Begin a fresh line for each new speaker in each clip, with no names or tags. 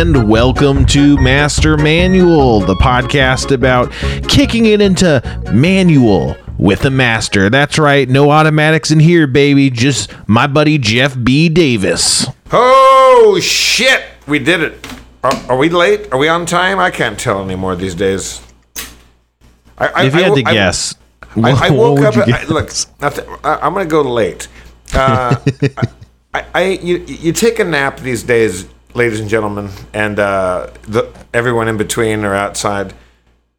And welcome to Master Manual, the podcast about kicking it into manual with the master. That's right, no automatics in here, baby. Just my buddy Jeff B. Davis.
Oh shit! We did it. Are, are we late? Are we on time? I can't tell anymore these days. I, I,
If you
I
had to guess,
I,
what-
I woke up. I, look, I, I'm gonna go late. Uh, I, I you, you take a nap these days, ladies and gentlemen, and uh, the, everyone in between or outside.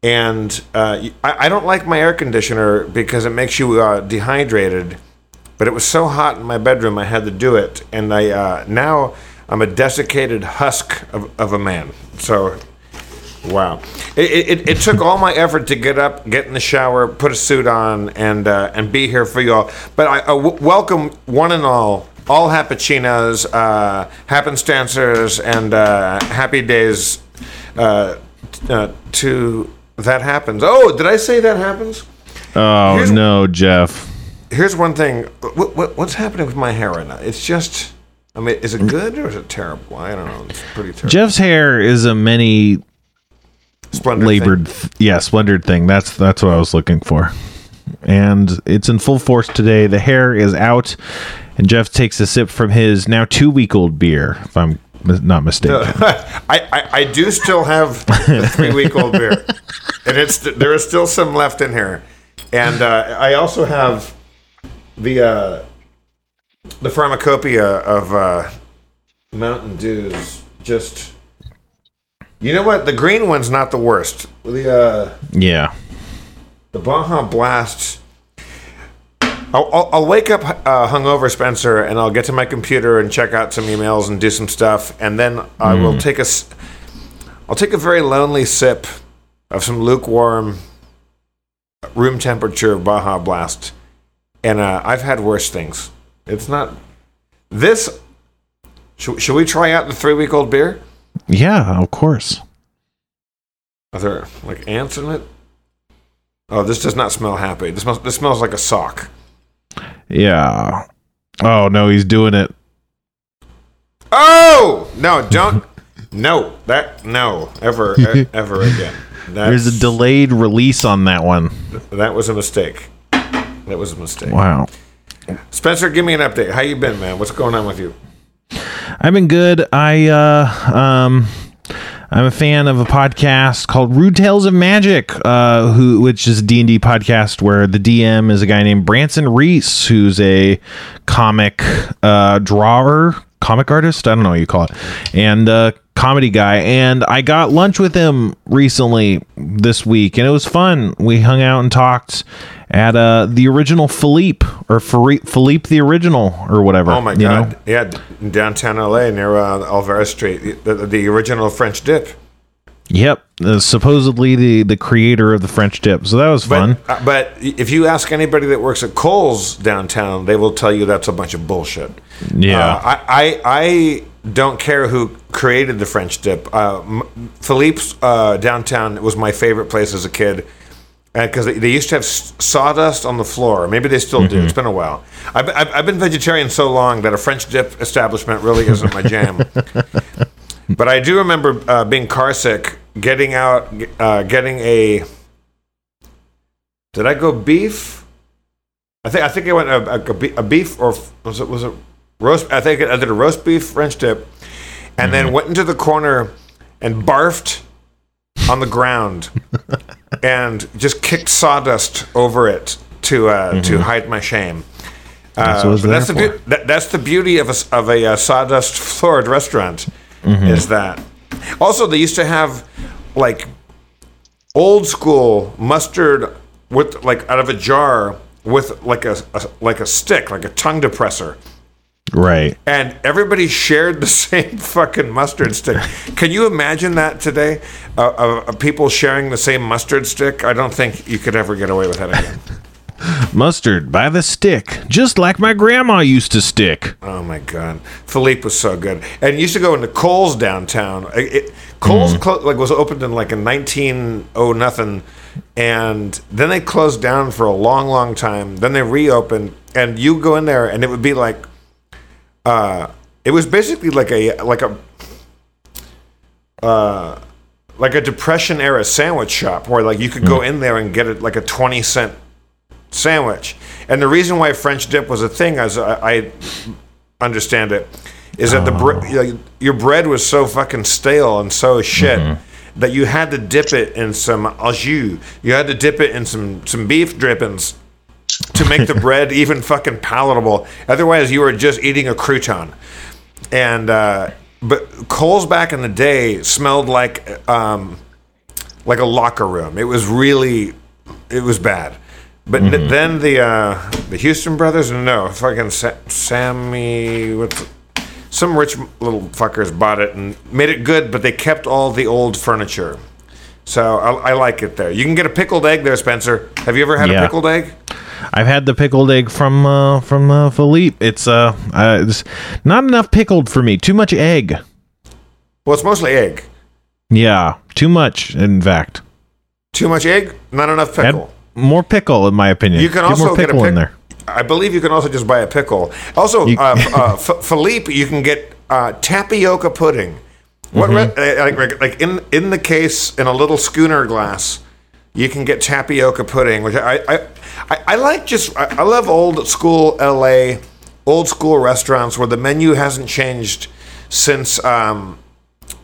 And uh, I, I don't like my air conditioner because it makes you uh, dehydrated. But it was so hot in my bedroom, I had to do it. And I uh, now I'm a desiccated husk of, of a man. So Wow. It, it, it took all my effort to get up, get in the shower, put a suit on, and uh, and be here for you all. But I, I w- welcome one and all, all Happuccinos, uh, happenstancers, and uh, happy days uh, uh, to that happens. Oh, did I say that happens?
oh
here's-
no, Jeff.
Here's one thing. What, what, what's happening with my hair right now? It's just. I mean, is it good or is it terrible? I don't know. It's pretty terrible.
Jeff's hair is a many
Splendid
labored,
thing.
th- yeah, splendored thing. That's that's what I was looking for, and it's in full force today. The hair is out, and Jeff takes a sip from his now two week old beer. If I'm not mistaken.
I, I, I do still have the three week old beer, and it's there is still some left in here, and uh, I also have the uh, the pharmacopoeia of uh, Mountain Dews. Just you know what, the green one's not the worst. The uh,
yeah.
The Baja Blast. I'll, I'll, I'll wake up uh, hungover, Spencer, and I'll get to my computer and check out some emails and do some stuff, and then I will take a, I'll take a very lonely sip of some lukewarm, room temperature Baja Blast, and uh, I've had worse things. It's not this. Should, should we try out the three week old beer?
Yeah, of course.
Are there like ants in it? Oh, this does not smell happy. This smells. This smells like a sock.
Yeah. Oh no, he's doing it.
Oh no! Don't. no, that no ever e- ever again. That's,
There's a delayed release on that one.
That was a mistake. That was a mistake.
Wow.
Spencer, give me an update. How you been, man? What's going on with you?
I've been good. I uh um I'm a fan of a podcast called Rude Tales of Magic, uh, who which is a D&D podcast where the DM is a guy named Branson Reese, who's a comic uh, drawer, comic artist. I don't know what you call it, and uh, comedy guy. And I got lunch with him recently this week, and it was fun. We hung out and talked at uh, the original Philippe or Philippe, the original or whatever.
Oh my
you know?
god! Yeah, in downtown LA near uh, Olvera Street, the, the original French dip.
Yep, uh, supposedly the the creator of the French dip. So that was fun.
But, uh, but if you ask anybody that works at Cole's downtown, they will tell you that's a bunch of bullshit.
Yeah.
Uh, I, I I don't care who created the French dip. Uh, M- Philippe's uh, downtown was my favorite place as a kid. Because they, they used to have sawdust on the floor. Maybe they still do. It's been a while. I've, I've, I've been vegetarian so long that a French dip establishment really isn't my jam. but I do remember uh, being car sick, getting out, uh, getting a. Did I go beef? I think I think I went a, a, a beef or was it was it roast? I think I did a roast beef French dip, and then went into the corner and barfed on the ground and just kicked sawdust over it to uh, to hide my shame.
That's
Uh, that's the beau- that, that's the beauty of a of a uh, sawdust floored restaurant is that. Also, they used to have like old school mustard with like out of a jar with like a, a like a stick, like a tongue depressor.
Right.
And everybody shared the same fucking mustard stick. Can you imagine that today? Uh, uh, uh, people sharing the same mustard stick? I don't think you could ever get away with that again.
Mustard by the stick, just like my grandma used to stick.
Oh my god, Philippe was so good, and used to go into Cole's downtown. It, it- Cole's clo- like was opened in like in nineteen oh nothing, and then they closed down for a long, long time. Then they reopened, and you go in there, and it would be like, uh, it was basically like a like a uh, like a depression era sandwich shop where like you could go in there and get it like a 20 cent sandwich. And the reason why French dip was a thing, as I, I understand it, is that the bre- you know, your bread was so fucking stale and so shit that you had to dip it in some au jus. You had to dip it in some some beef drippings to make the bread even fucking palatable. Otherwise, you are just eating a crouton. And uh, but Cole's back in the day smelled like um, like a locker room. It was really it was bad. But n- then the uh, the Houston brothers, no, fucking Sa- Sammy, what, some rich little fuckers bought it and made it good, but they kept all the old furniture. So I, I like it there. You can get a pickled egg there, Spencer. Have you ever had
Yeah.
a pickled egg?
I've had the pickled egg from uh, from uh, Philippe. It's uh, uh it's not enough pickled for me. Too much egg.
Well, it's mostly egg.
Yeah, too much. In fact,
Too much egg, not enough
Add
pickle.
more pickle, in my opinion.
You can
Get
also
more
get a
pickle in there.
I believe you can also just buy a pickle. Also,
You-
uh, uh, F- Philippe, you can get uh, tapioca pudding. What
Mm-hmm.
re- uh, like, like like in in the case in a little schooner glass, you can get tapioca pudding, which I I, I, I like. Just I, I love old school L.A. old school restaurants where the menu hasn't changed since um,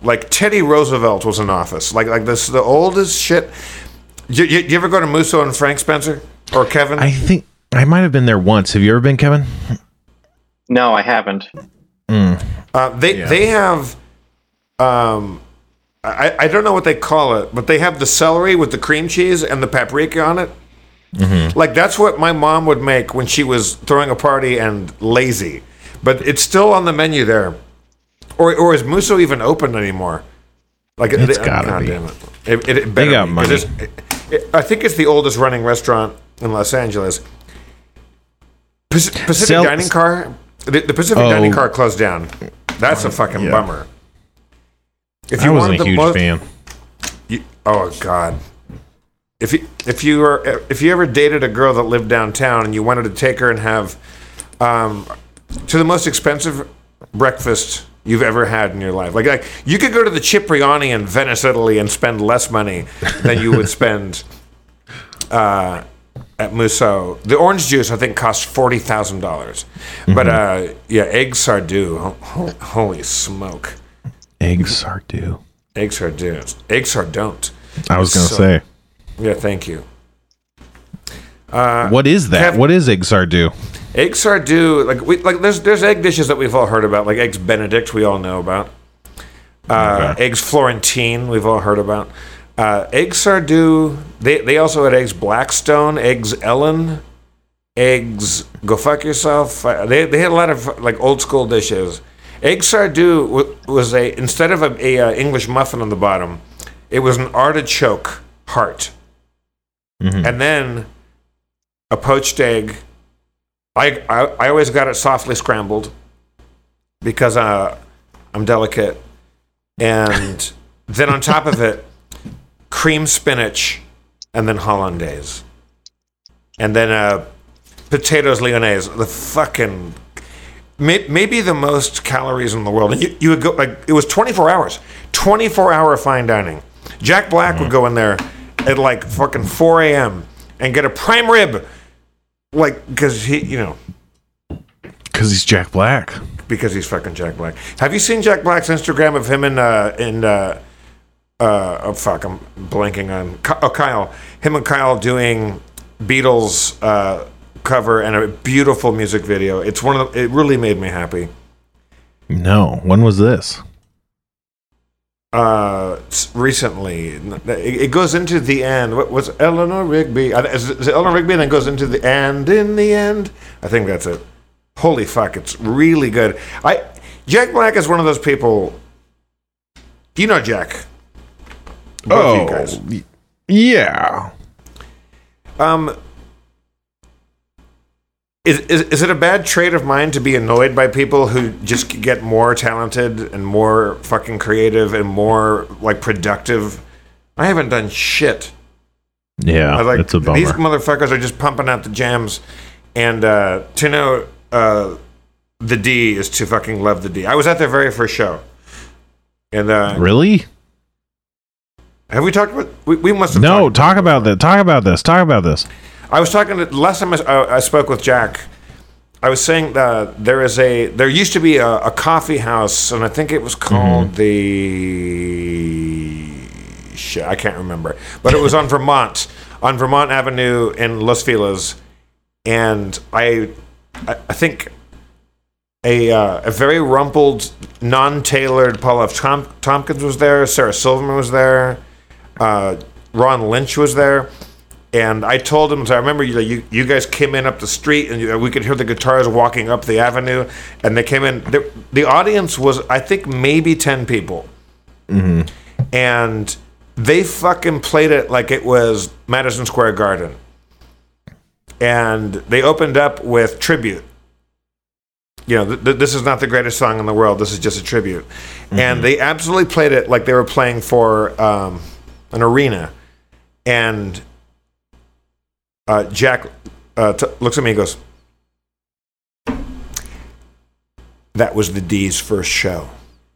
like Teddy Roosevelt was in office. Like like this the oldest shit. You, you, you ever go to Musso and Frank Spencer or Kevin?
I think I might have been there once. Have you ever been, Kevin?
No, I haven't.
Uh, they they have, um, I I don't know what they call it, but they have the celery with the cream cheese and the paprika on it. Mm-hmm. Like that's what my mom would make when she was throwing a party and lazy, but it's still on the menu there. Or or is Musso even open anymore? Like
It's
they-
gotta
God
be.
damn it. It, it, it better
got
be,
money.
I think it's the oldest running restaurant in Los Angeles. Paci- Pacific
Sell-
Dining Car, the, the Pacific
Oh.
Dining Car closed down. That's a fucking
yeah.
bummer. If
I wasn't a huge
most-
fan.
you- oh God! If you if you were if you ever dated a girl that lived downtown and you wanted to take her and have um, to the most expensive breakfast you've ever had in your life, like like you could go to the Cipriani in Venice, Italy, and spend less money than you would spend uh, at Musso. The orange juice I think costs forty thousand dollars, but uh, yeah, egg sardou. ho- ho- holy smoke!
Eggs are due.
Eggs are don't.
I was gonna
So-
say,
Yeah, thank you.
what is that?
Kev-
what is eggs are?
Egg sardou, like we like there's there's egg dishes that we've all heard about, like eggs Benedict, we all know about. Uh,
Okay.
Eggs Florentine, we've all heard about. Uh, egg sardou, they they also had eggs Blackstone, eggs Ellen, eggs Go fuck yourself. Uh, they they had a lot of like old school dishes. Egg sardou was a instead of a, a uh, English muffin on the bottom, it was an artichoke heart, and then a poached egg. I, I I always got it softly scrambled because uh, I'm delicate, and then on top of it, cream spinach, and then hollandaise, and then uh, potatoes lyonnaise. The fucking may, maybe the most calories in the world. And you, you would go like it was 24 hours, 24 hour fine dining. Jack Black would go in there at like fucking 4 a.m. and get a prime rib, like because he you know
Because he's Jack Black.
because he's fucking Jack Black. Have you seen Jack Black's Instagram of him and uh and uh uh oh fuck I'm blanking on oh Kyle him and Kyle doing Beatles uh cover and a beautiful music video. It's one of the, it really made me happy.
No. When was this?
Uh, recently, it, goes into the end. What was Eleanor Rigby? I- Is it Eleanor Rigby? And then goes into the end. in the end. I think that's it. Holy fuck! It's really good. I Jack Black is one of those people. You know Jack. Both guys.
yeah.
Um, is, is, is it a bad trait of mine to be annoyed by people who just get more talented and more fucking creative and more like productive? I haven't done shit.
Yeah.
I like
it's a bummer.
these motherfuckers are just pumping out the jams, and uh, to know uh, the D is to fucking love the D. I was at their very first show, and uh,
really?
Have we talked about? We, we must have.
No, talk about this. Talk about this. Talk about this.
I was talking to last time I, I, I spoke with Jack. I was saying that there is a there used to be a, a coffee house, and I think it was called the shit. I can't remember, but it was on Vermont, on Vermont Avenue in Los Feliz, and I I, I think a uh, a very rumpled, non-tailored Paul F. Tom- Tompkins was there. Sarah Silverman was there. Uh, Ron Lynch was there. And I told him, so I remember you, you, you guys came in up the street and you, we could hear the guitars walking up the avenue. And they came in. The, the audience was, I think, maybe 10 people. Mm-hmm. And they fucking played it like it was Madison Square Garden. And they opened up with tribute you know, th- th- this is not the greatest song in the world. This is just a tribute. Mm-hmm. And they absolutely played it like they were playing for um, an arena. And uh, Jack uh, t- looks at me and goes, That was the D's first show.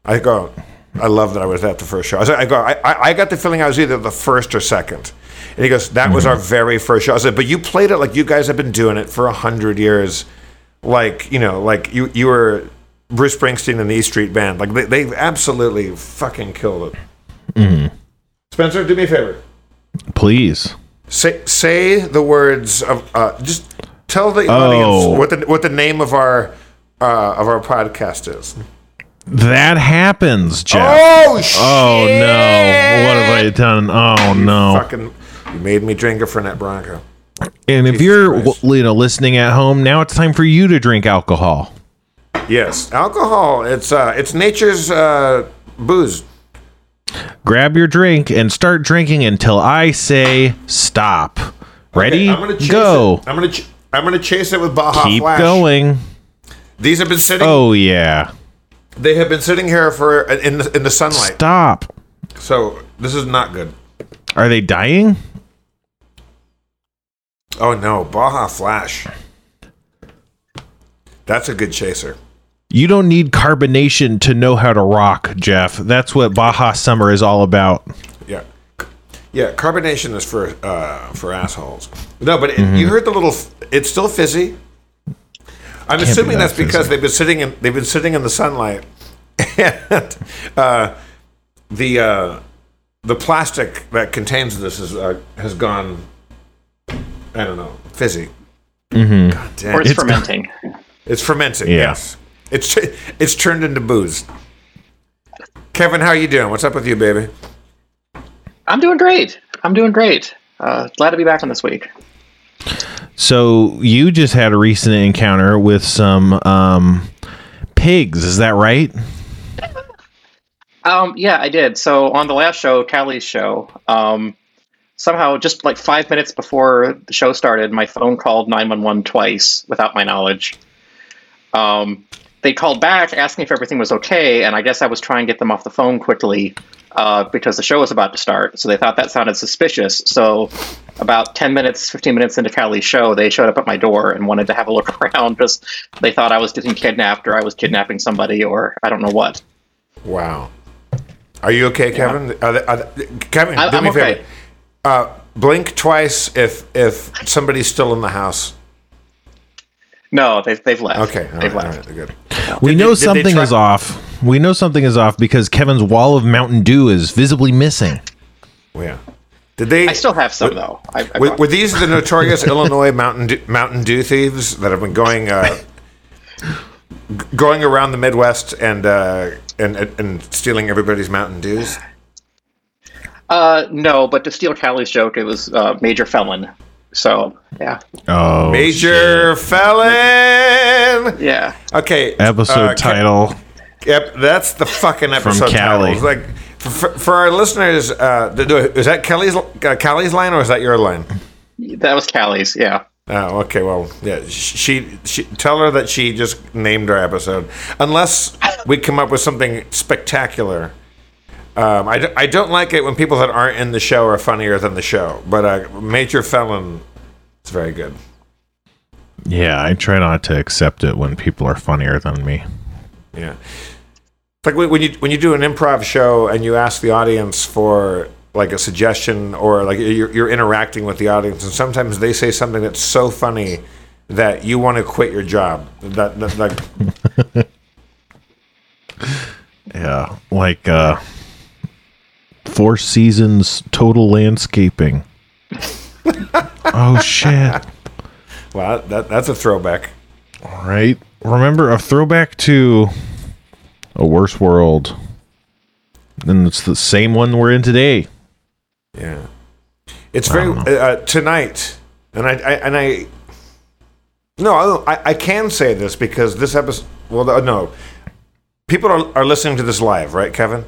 I go, I love that I was at the first show. I, said, I go, I, I I got the feeling I was either the first or second. And he goes, That was our very first show. I said, But you played it like you guys have been doing it for a hundred years like you know, like you you were Bruce Springsteen and the E Street Band. Like they they absolutely fucking killed it. Spencer, do me a favor.
Please.
Say say the words of uh, just tell the
Oh.
audience what the what the name of our uh, of our podcast is.
That happens, Jeff.
Oh shit!
Oh no! What have I done? Oh no!
Fucking, you made me drink a Fernet Branca.
And if
Jesus
you're
Christ.
you know listening at home, now it's time for you to drink alcohol.
Yes, alcohol. It's uh, it's nature's uh, booze.
Grab your drink and start drinking until I say stop. Ready?
Okay, I'm gonna chase
Go.
It. I'm gonna ch- I'm gonna chase it with Baja
Keep
Flash.
going.
These have been sitting.
Oh yeah.
They have been sitting here for uh, in the in the sunlight.
Stop.
So this is not good.
Are they dying?
Oh no, Baja Blast. That's a good chaser.
You don't need carbonation to know how to rock, Jeff. That's what Baja Summer is all about.
Yeah, yeah. Carbonation is for uh, for assholes. No, but it,
Mm-hmm.
you heard the little. It's still fizzy. I'm
be
assuming
that
that's because they've been sitting in they've been sitting in the sunlight, and uh, the uh, the plastic that contains this is uh, has gone. I don't know, fizzy. Mm-hmm. God damn.
Or it's,
It's-
fermenting.
It's fermenting.
Yeah.
Yes, it's it's turned into booze. Kevin, how you doing? What's up with you, baby?
I'm doing great. I'm doing great. Uh, glad to be back on this week.
So you just had a recent encounter with some um, pigs. Is that right?
Um, yeah, I did. So on the last show, Callie's show, um, somehow just like five minutes before the show started, my phone called 911 twice without my knowledge. Um, they called back asking if everything was okay, and I guess I was trying to get them off the phone quickly uh, because the show was about to start. So they thought that sounded suspicious. So about 10 minutes, 15 minutes into Callie's show, they showed up at my door and wanted to have a look around because they thought I was getting kidnapped or I was kidnapping somebody or I don't know what.
Wow. Are you okay, Kevin? Are they, are they- Kevin,
I-
do
I'm
me a
okay.
favor. Uh, blink twice if if somebody's still in the house.
No, they've, they've left.
Okay, all
they've
right,
left.
all right, good.
We
Did
know
they- did they
something
try-
is off. We know something is off because Kevin's wall of Mountain Dew is visibly missing.
Oh, Yeah. Did they?
I still have some though. I, I
Were, were these the notorious Illinois Mountain Dew, Mountain Dew thieves that have been going uh, going around the Midwest and uh, and and stealing everybody's Mountain Dews?
uh, no, but to steal Callie's joke, it was uh, major felon. So yeah,
Oh,
Major felon.
yeah.
Okay.
episode
uh,
title.
Yep, that's the fucking episode
Callie.
title. Like for, for, for our listeners, uh, th- is that Kelly's uh, Callie's line or is that your line?
That was Callie's. Yeah.
Oh, okay. Well, yeah. She, she tell her that she just named our episode, unless we come up with something spectacular. Um, I, d- I don't like it when people that aren't in the show are funnier than the show, but uh, Major Felon is very good.
Yeah, I try not to accept it when people are funnier than me.
Yeah. It's like when when you when you do an improv show and you ask the audience for like a suggestion or like you're, you're interacting with the audience, and sometimes they say something that's so funny that you want to quit your job. That, that like
Yeah, like uh Four Seasons Total Landscaping. oh shit.
wow, that that's a throwback.
Right? Remember a throwback to a worse world. And it's the same one we're in today.
Yeah, it's very uh, tonight, and I, I and I. No, I, I can say this because this episode. Well, no, people are, are listening to this live, right, Kevin?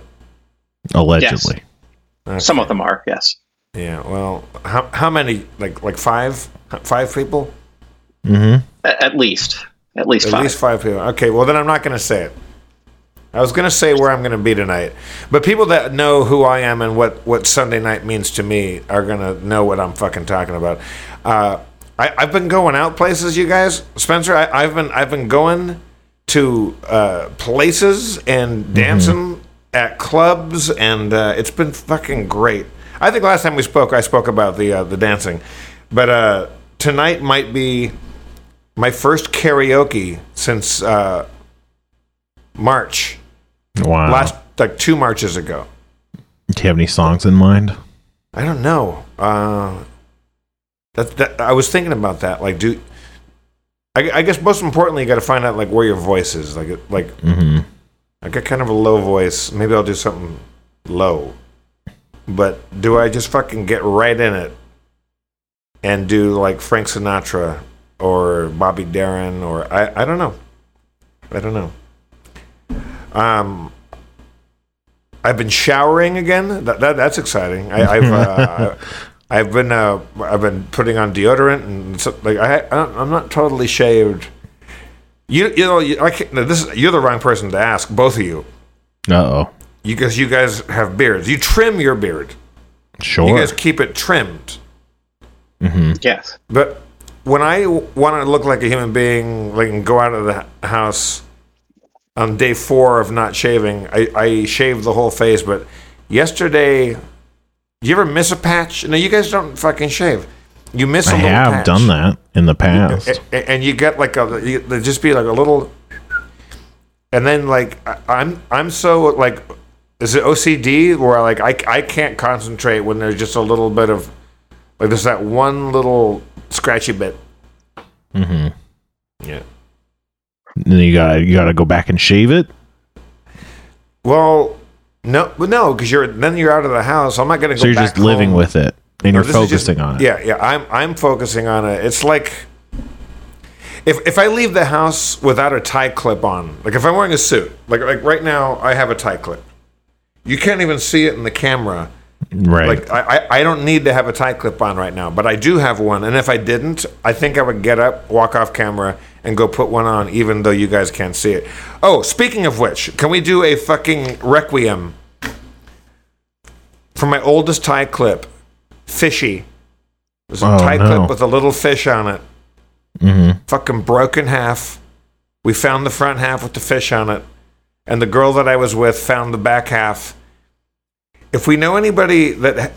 Allegedly.
Some of them are, yes.
Yeah. Well, how how many? Like like five five people?
A- At least. At least
At
five.
least five people. Okay. Well, then I'm not going to say it. I was going to say where I'm going to be tonight, but people that know who I am and what what Sunday night means to me are going to know what I'm fucking talking about. Uh, I, I've been going out places, you guys. Spencer, I, I've been I've been going to uh, places and dancing at clubs, and uh, it's been fucking great. I think last time we spoke, I spoke about the uh, the dancing, but uh, tonight might be my first karaoke since uh, March
Wow.
last like two marches ago.
Do you have any songs in mind?
I don't know. Uh, that, that I was thinking about that. Like, do I, I guess most importantly, you got to find out like where your voice is. Like, like
Mm-hmm.
I got kind of a low voice. Maybe I'll do something low. But do I just fucking get right in it and do like Frank Sinatra or Bobby Darin or I, I don't know. I don't know. Um, I've been showering again. That, that that's exciting. I, I've uh, I've been uh, I've been putting on deodorant and so, like I I I'm not totally shaved. You you know you, I can't, no, this is, you're the wrong person to ask. Both of you,
Uh oh.
you because you guys have beards. You trim your beard.
Sure.
You guys keep it trimmed. Mm-hmm.
Yes.
But when I want to look like a human being, like and go out of the house on day four of not shaving, I, I shave the whole face. But yesterday, you ever miss a patch? No, you guys don't fucking shave. You miss a
I
little
have
patch.
done that in the past.
A- a- and you get like a you, just be like a little and then like I, i'm i'm so like is it ocd where like I, I can't concentrate when there's just a little bit of like there's that one little scratchy bit Mm
hmm
yeah
Then you got you got to go back and shave it.
well no but no because you're then you're out of the house i'm not gonna go
So you're
back
just living with it and you're
is just-
focusing on it.
Yeah, yeah. I'm I'm focusing on it. It's like if if I leave the house without a tie clip on, like if I'm wearing a suit, like like right now I have a tie clip. You can't even see it in the camera.
Right.
Like I, I don't need to have a tie clip on right now, but I do have one. And if I didn't, I think I would get up, walk off camera, and go put one on, even though you guys can't see it. Oh, speaking of which, can we do a fucking requiem for my oldest tie clip, Fishy? There's a
Oh,
tie
no.
clip with a little fish on it.
mm-hmm.
Fucking broken half. We found the front half with the fish on it, and the girl that I was with found the back half. If we know anybody that,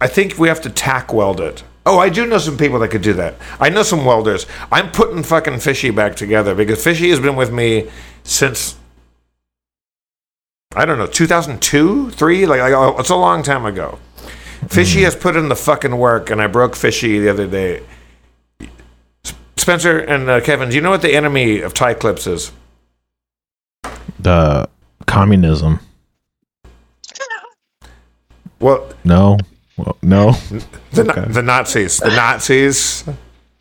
I think we have to tack weld it. Oh, I do know some people that could do that. I know some welders. I'm putting fucking Fishy back together because Fishy has been with me since I don't know 2002, three. Like, like oh, it's a long time ago. Fishy has put in the fucking work, and I broke Fishy the other day. Spencer and uh, Kevin, do you know what the enemy of tie clips is?
The communism.
Well,
No. Well, no.
the, Na- the Nazis. The Nazis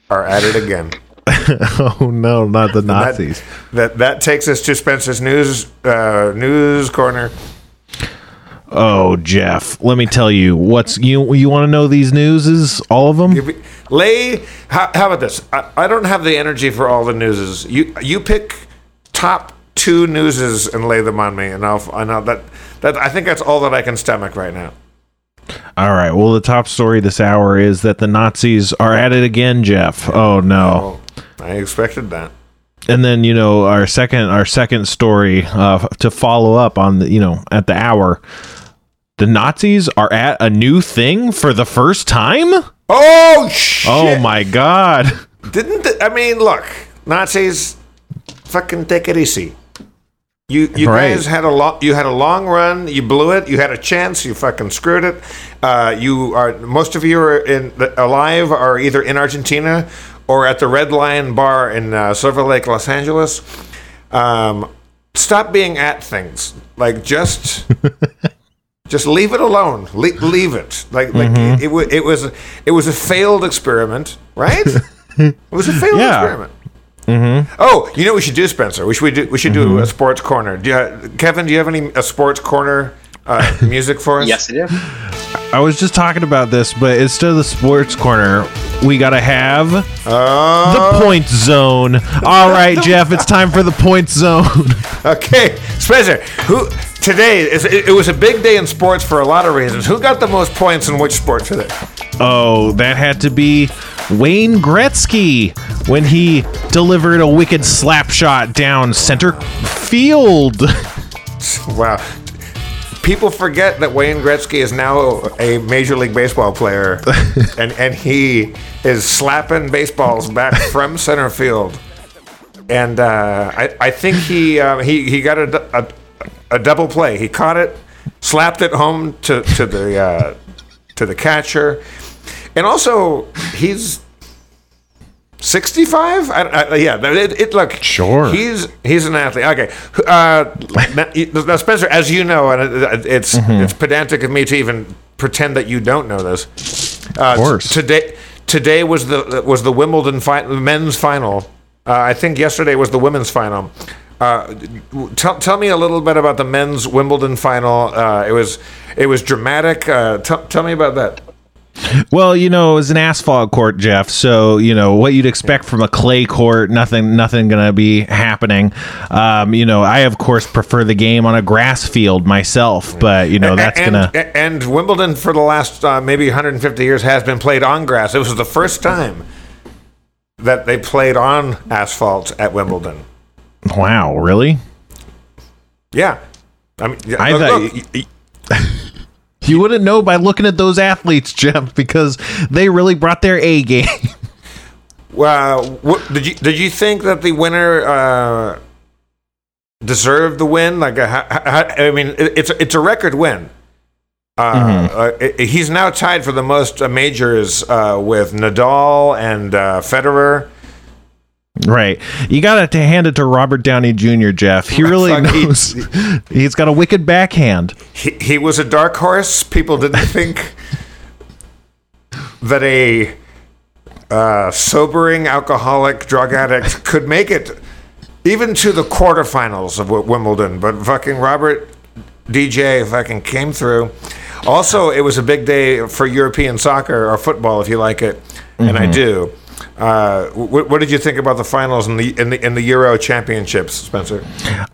are at it again.
oh no, not the
That-
Nazis.
That that takes us to Spencer's news uh, news corner.
Oh, Jeff, let me tell you what's you you want to know these newses, all of them?
Lay. How, how about this? I, I don't have the energy for all the newses. You you pick top two newses and lay them on me, and I'll I know that that I think that's all that I can stomach right now.
All right. Well, the top story this hour is that the Nazis are at it again, Jeff. Oh no.
Well, I expected that.
And then you know our second our second story uh, to follow up on the you know at the hour The Nazis are at a new thing for the first time?
Oh shit!
Oh my god.
Didn't the, I mean? Look, Nazis, fucking take it easy. You you
Right.
guys had a long you had a long run. You blew it. You had a chance. You fucking screwed it. Uh, you are most of you are in alive are either in Argentina or at the Red Lion Bar in uh, Silver Lake, Los Angeles. Um, stop being at things. Like just. Just leave it alone. Le- leave it. Like, like
Mm-hmm.
it, it, wa- it was. It was a failed experiment, right? it was a failed
Yeah.
experiment. Oh, you know what we should do, Spencer? We should do we should do a sports corner. Do you, Kevin, do you have any a sports corner uh, music for us?
Yes, it is.
I was just talking about this, but instead of the sports corner, we gotta have
Uh,
the point zone. All right, Jeff, it's time for the point zone.
okay, Spencer. Who today is it, it was a big day in sports for a lot of reasons. Who got the most points in which sport today?
Oh, that had to be Wayne Gretzky when he delivered a wicked slap shot down center field.
Wow. People forget that Wayne Gretzky is now a Major League Baseball player, and and he is slapping baseballs back from center field. And uh, I, I think he uh, he he got a, a a double play. He caught it, slapped it home to to the uh, to the catcher, and also he's. 65 I, I, yeah it, it look
Sure.
he's he's an athlete okay uh now, spencer as you know and it- it's it's pedantic of me to even pretend that you don't know this uh,
Of course.
today today was the was the wimbledon fi- men's final uh, i think yesterday was the women's final uh, tell, tell me a little bit about the men's Wimbledon final. Uh, it was it was dramatic. Uh, tell tell me about that.
Well, you know, it was an asphalt court, Jeff. So you know what you'd expect from a clay court. Nothing, nothing gonna be happening. Um, you know, I of course prefer the game on a grass field myself, but you know that's
and,
gonna.
and Wimbledon for the last uh, maybe 150 years has been played on grass. It was the first time that they played on asphalt at Wimbledon.
Wow, really?
Yeah, I mean,
I
look,
thought
look,
y- y- you wouldn't know by looking at those athletes, Jeff, because they really brought their A game.
Well, what, did you did you think that the winner uh, deserved the win? Like, uh, ha- ha- I mean, it's it's a record win. Uh, uh, i- he's now tied for the most uh, majors uh, with Nadal and uh, Federer.
Right. You got to hand it to Robert Downey Jr., Jeff. He really
Fuck, he-
knows. He's got a wicked backhand.
He, he was a dark horse. People didn't think that a uh, sobering alcoholic drug addict could make it even to the quarterfinals of Wimbledon. But fucking Robert DJ fucking came through. Also, it was a big day for European soccer or football, if you like it, and I do. Uh, what, what did you think about the finals in the in the in the Euro Championships, Spencer?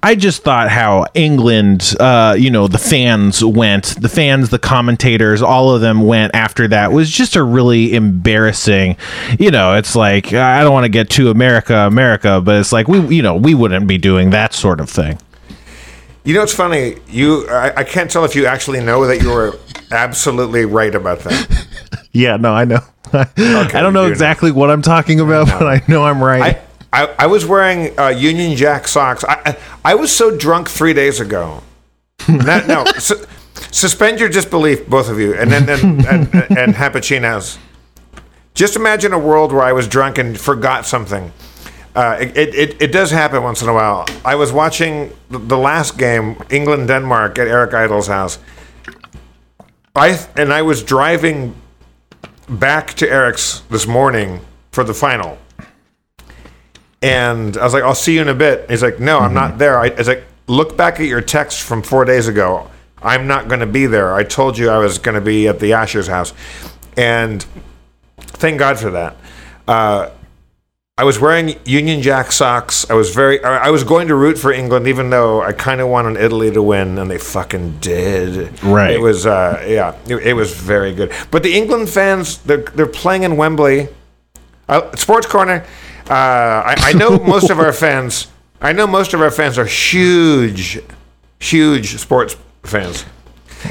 I just thought how England, uh, you know, the fans went, the fans, the commentators, all of them went after that was just a really embarrassing, you know, it's like, I don't want to get to America, America, but it's like, we, you know, we wouldn't be doing that sort of thing.
You know, it's funny. You, I, I can't tell if you actually know that you were absolutely right about that.
Yeah, no, I know. I don't know
do know.
exactly what I'm talking about, but I know I'm right.
I, I, I was wearing uh, Union Jack socks. I, I, I was so drunk three days ago. Not, no, su- suspend your disbelief, both of you, and then and, and, and, and Hapachinos. Just imagine a world where I was drunk and forgot something. Uh, it, it, it, does happen once in a while. I was watching the- the last game, England Denmark, at Eric Idle's house. I and I was driving back to Eric's this morning for the final. And I was like, I'll see you in a bit. He's like, No, I'm not there. I, I was like, Look back at your text from four days ago. I'm not going to be there. I told you I was going to be at the Asher's house. And thank God for that. Uh, I was wearing Union Jack socks. I was very. I was going to root for England, even though I kind of wanted Italy to win, and they fucking did.
Right.
It was. Uh, yeah. It, it was very good. But the England fans, they're they're playing in Wembley. Uh, Sports Corner. Uh, I, I know most of our fans. I know most of our fans are huge, huge sports fans.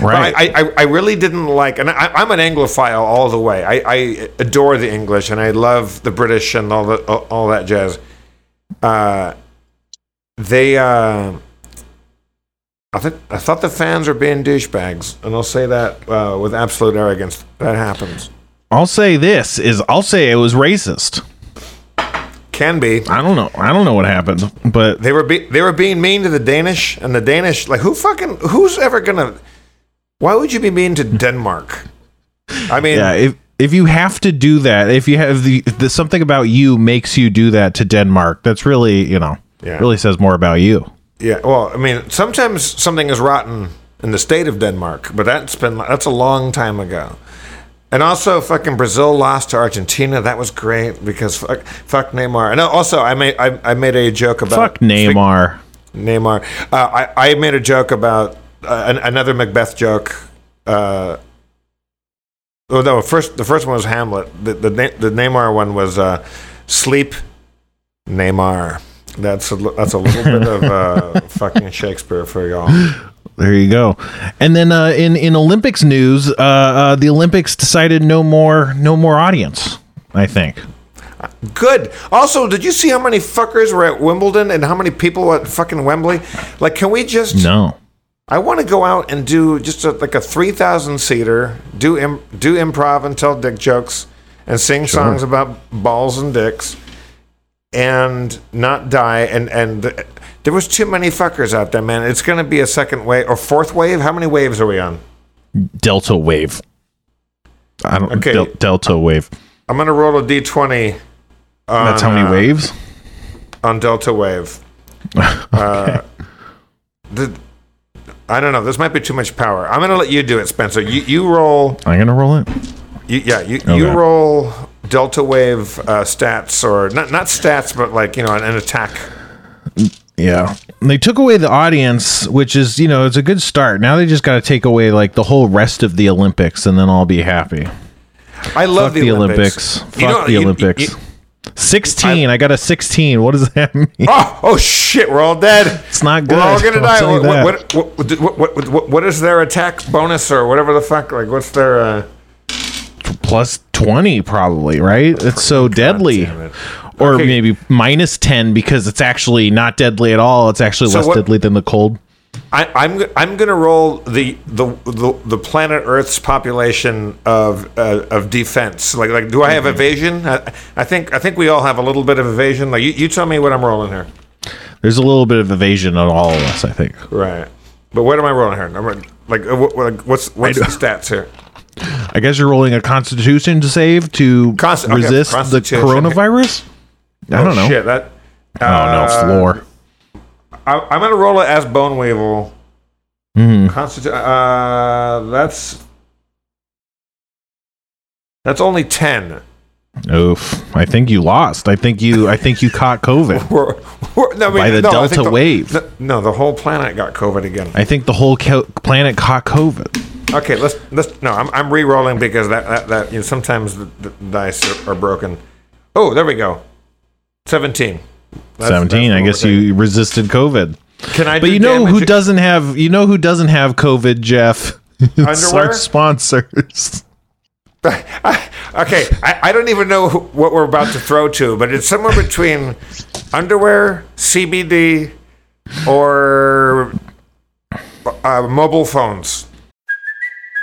Right.
I, I, I really didn't like, and I, I'm an Anglophile all the way. I, I adore the English and I love the British and all the all, all that jazz. Uh, they, uh, I think I thought the fans are being douchebags, and I'll say that uh, with absolute arrogance. That happens.
I'll say this is I'll say it was racist.
Can be.
I don't know. I don't know what happened, but
They were be, they were being mean to the Danish, and the Danish like who fucking who's ever gonna? Why would you be mean to Denmark? I mean,
yeah, if if you have to do that, if you have the, the something about you makes you do that to Denmark, that's really you know
Yeah.
really says more about you.
Yeah, well, I mean, sometimes something is rotten in the state of Denmark, but that's been that's a long time ago. And also, fucking Brazil lost to Argentina. That was great because fuck, fuck Neymar. And also, I made I, I made a joke about
Fuck Neymar.
Neymar. Uh, I I made a joke about an, another Macbeth joke. Uh, oh no, first the first one was Hamlet. The the, the Neymar one was uh, sleep Neymar. That's a, that's a little bit of uh, fucking Shakespeare for y'all.
There you go. And then uh, in in Olympics news, uh, uh, the Olympics decided no more no more audience. I think.
Good. Also, did you see how many fuckers were at Wimbledon and how many people were at fucking Wembley? Like, can we just?
No.
I want to go out and do just a, like a three thousand seater, do Im, do improv and tell dick jokes, and sing songs about balls and dicks, and not die. And and th- there was too many fuckers out there, man. It's gonna be a second wave or fourth wave. How many waves are we on?
Delta wave. I don't.
Okay.
Del- Delta wave.
I'm gonna roll a d twenty.
That's how many
uh,
waves.
on Delta Wave. Uh, the, I don't know. This might be too much power. I'm gonna let you do it, Spencer. You you roll.
I'm gonna roll it.
You, yeah, you, you roll Delta Wave uh, stats or not not stats, but like you know an, an attack.
Yeah. They took away the audience, which is, you know, it's a good start. Now they just got to take away like the whole rest of the Olympics and then I'll be happy.
I love
Fuck the, Olympics. Fuck
You know,
the
you-
Olympics.
you-
16. I, got a 16. What does that mean?
oh, oh shit! We're all dead.
It's not good.
We're all gonna die. What what, what, what, what, what, what is their attack bonus or whatever the fuck? Like, what's their? Uh,
Plus 20 probably, right? It's so deadly.
it.
Or
Okay.
maybe minus 10 because it's actually not deadly at all. It's actually
So
less deadly than the cold.
I, I'm I'm gonna roll the the the, the planet Earth's population of uh, of defense. Like like, do I have evasion? I, I think I think we all have a little bit of evasion. Like you, you tell me what I'm rolling here.
There's a little bit of evasion on all of us, I think.
Right. But what am I rolling here? I'm, like uh, what- what's what's the stats here?
I guess you're rolling a constitution to save to
okay,
resist the
constitution.
coronavirus? I don't know.
Oh, Shit, that.
Oh no, floor.
I, I'm gonna roll it as Bone Weevil.
Mhm.
Constitu- uh, that's that's only ten.
Oof. I think you lost. I think you I think you caught COVID.
We're, we're, no, I mean,
By the
no,
Delta
the-
wave.
the- no, the whole planet got COVID again.
I think the whole co- planet caught COVID.
Okay, let's let's no. I'm I'm re-rolling because that that, that you know sometimes the, the dice are, are broken. Oh, there we go. Seventeen. That's-
17.
that's
I guess you resisted COVID.
Can I?
But you know who doesn't have you know who doesn't have COVID, Jeff? It's
Underwear?
our sponsors.
okay, I, I don't even know what we're about to throw to, but it's somewhere between underwear, CBD, or uh, mobile phones.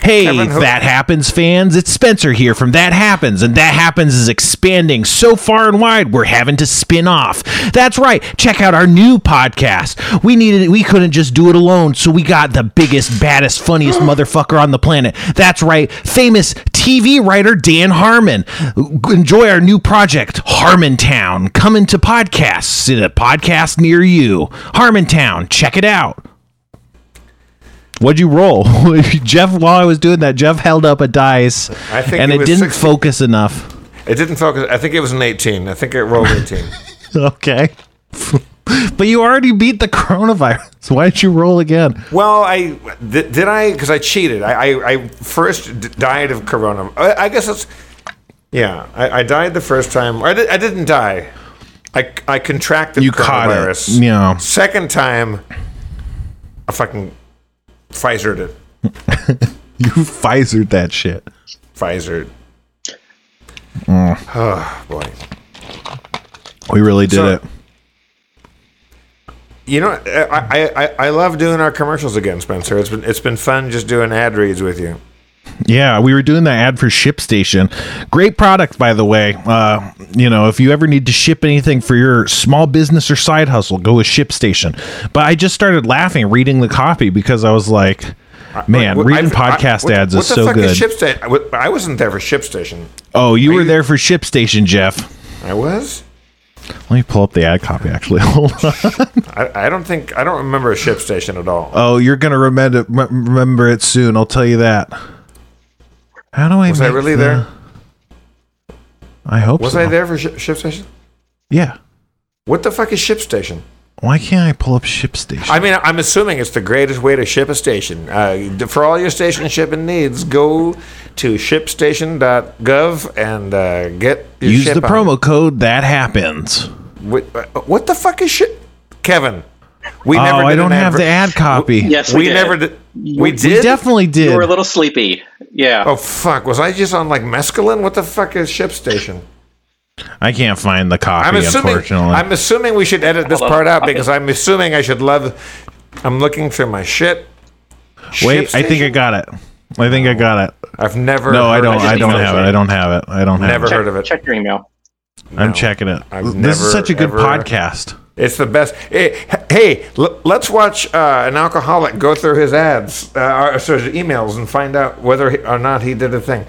Hey,
Kevin, who-
That Happens fans, it's Spencer here from That Happens, and That Happens is expanding so far and wide we're having to spin off. That's right. Check out our new podcast. We needed we couldn't just do it alone, so we got the biggest, baddest, funniest motherfucker on the planet. That's right, famous TV writer Dan Harmon. Enjoy our new project, Harmontown, coming to podcasts in a podcast near you. Harmontown, check it out. What'd you roll? Jeff, while I was doing that, Jeff held up a dice
I think
and
it
it, didn't
60.
focus enough.
It didn't focus. I think it was an 18. I think it rolled 18.
Okay. but you already beat the coronavirus. Why did you roll again?
well, I did, did I because I cheated. I, I, I first d- died of corona. I, I guess it's yeah. I, I died the first time. I, did, I didn't die. I, I contracted
You caught it. Yeah.
Second time, I fucking Pfizered it.
You Pfizered that shit.
Pfizer.
Mm.
Oh boy.
We really did
So-
it.
You know, I, I, I, I love doing our commercials again, Spencer. It's been it's been fun just doing ad reads with you.
Yeah, we were doing that ad for ShipStation. Great product, by the way. Uh, you know, if you ever need to ship anything for your small business or side hustle, go with ShipStation. But I just started laughing reading the copy because I was like, man,
What-
reading
I-
podcast
what-
ads
what
is
the
so
fuck
good.
Is ShipStation? I wasn't there for ShipStation.
oh, you
Are
were
you-
there for ShipStation, Jeff.
I was.
Let me pull up the ad copy. Actually, hold on.
I, I don't think I don't remember a ShipStation at all.
Oh, you're gonna remember remember it soon. I'll tell you that. How do I?
was I really
the-
there?
I hope.
Was
so.
I there for Ship, station?
Yeah.
What the fuck is ship station?
Why can't I pull up ship station?
I mean, I'm assuming it's the greatest way to ship a station. Uh, for all your station shipping needs, go to shipstation.gov and uh, get your
Use
ship
the
on.
promo code. That happens.
What, uh, what the fuck is ship? Kevin, we
oh,
never. Did
I don't
an
have
adver-
the ad copy.
Yes,
We,
we, did.
never did. We
we definitely did.
We were a little sleepy. Yeah.
oh fuck! Was I just on like mescaline? What the fuck is ship station?
I can't find the copy.
I'm assuming.
unfortunately,
I'm assuming we should edit this
Hold on.
part out because I'm assuming I should love. I'm looking through my shit.
wait. I think I got it. I think I got it.
I've never.
No, I
heard
don't.
of
I don't have it. I don't have it. I don't have
Never
it.
check,
heard of it.
Check your email.
I'm
No.
checking it.
I've
this is such a good
ever-
podcast.
It's the best. Hey, let's watch uh, an alcoholic go through his ads, uh, or sorry, his emails, and find out whether or not he did a thing.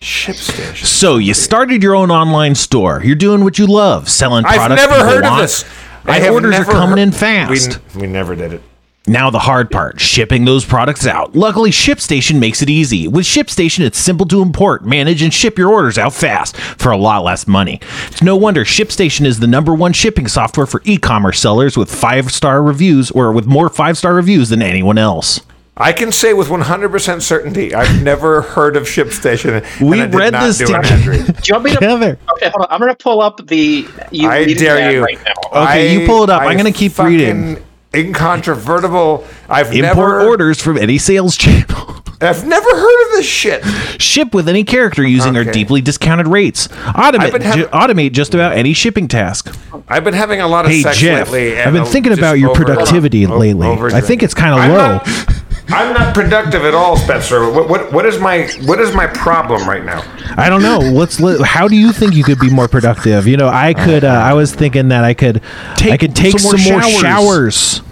ShipStation.
So you started your own online store. You're doing what you love, selling products.
I've
never
heard of this. I
orders are coming
heard-
in fast.
We, we never did it.
Now the hard part, shipping those products out. Luckily, ShipStation makes it easy. With ShipStation, it's simple to import, manage, and ship your orders out fast for a lot less money. It's no wonder ShipStation is the number one shipping software for e-commerce sellers with five-star reviews or with more five-star reviews than anyone else.
I can say with 100% certainty, I've never heard of ShipStation. and
We
I did
read
not
this
do an
together.
ad read.
Do you want me to?
Together.
Okay, hold on. I'm going to pull up the. You
I dare you.
right now.
Okay, you pull it up. I'm gonna keep
fucking
reading.
Incontrovertible. I've
Import
never
orders from any sales channel.
I've never heard of this shit.
Ship with any character using our deeply discounted rates. Automate,
having-
ju- automate just about any shipping task.
I've been having a lot of
Hey
sex
Jeff,
lately. and
I've been thinking about your
over-
productivity
o-
lately.
over-
I think it's kind of low.
not- I'm not productive at all, Spencer. What, what what is my what is my problem right now?
I don't know. Let's. Let, how do you think you could be more productive? You know, I could. Uh, I was thinking that I could. I could take some, more, showers.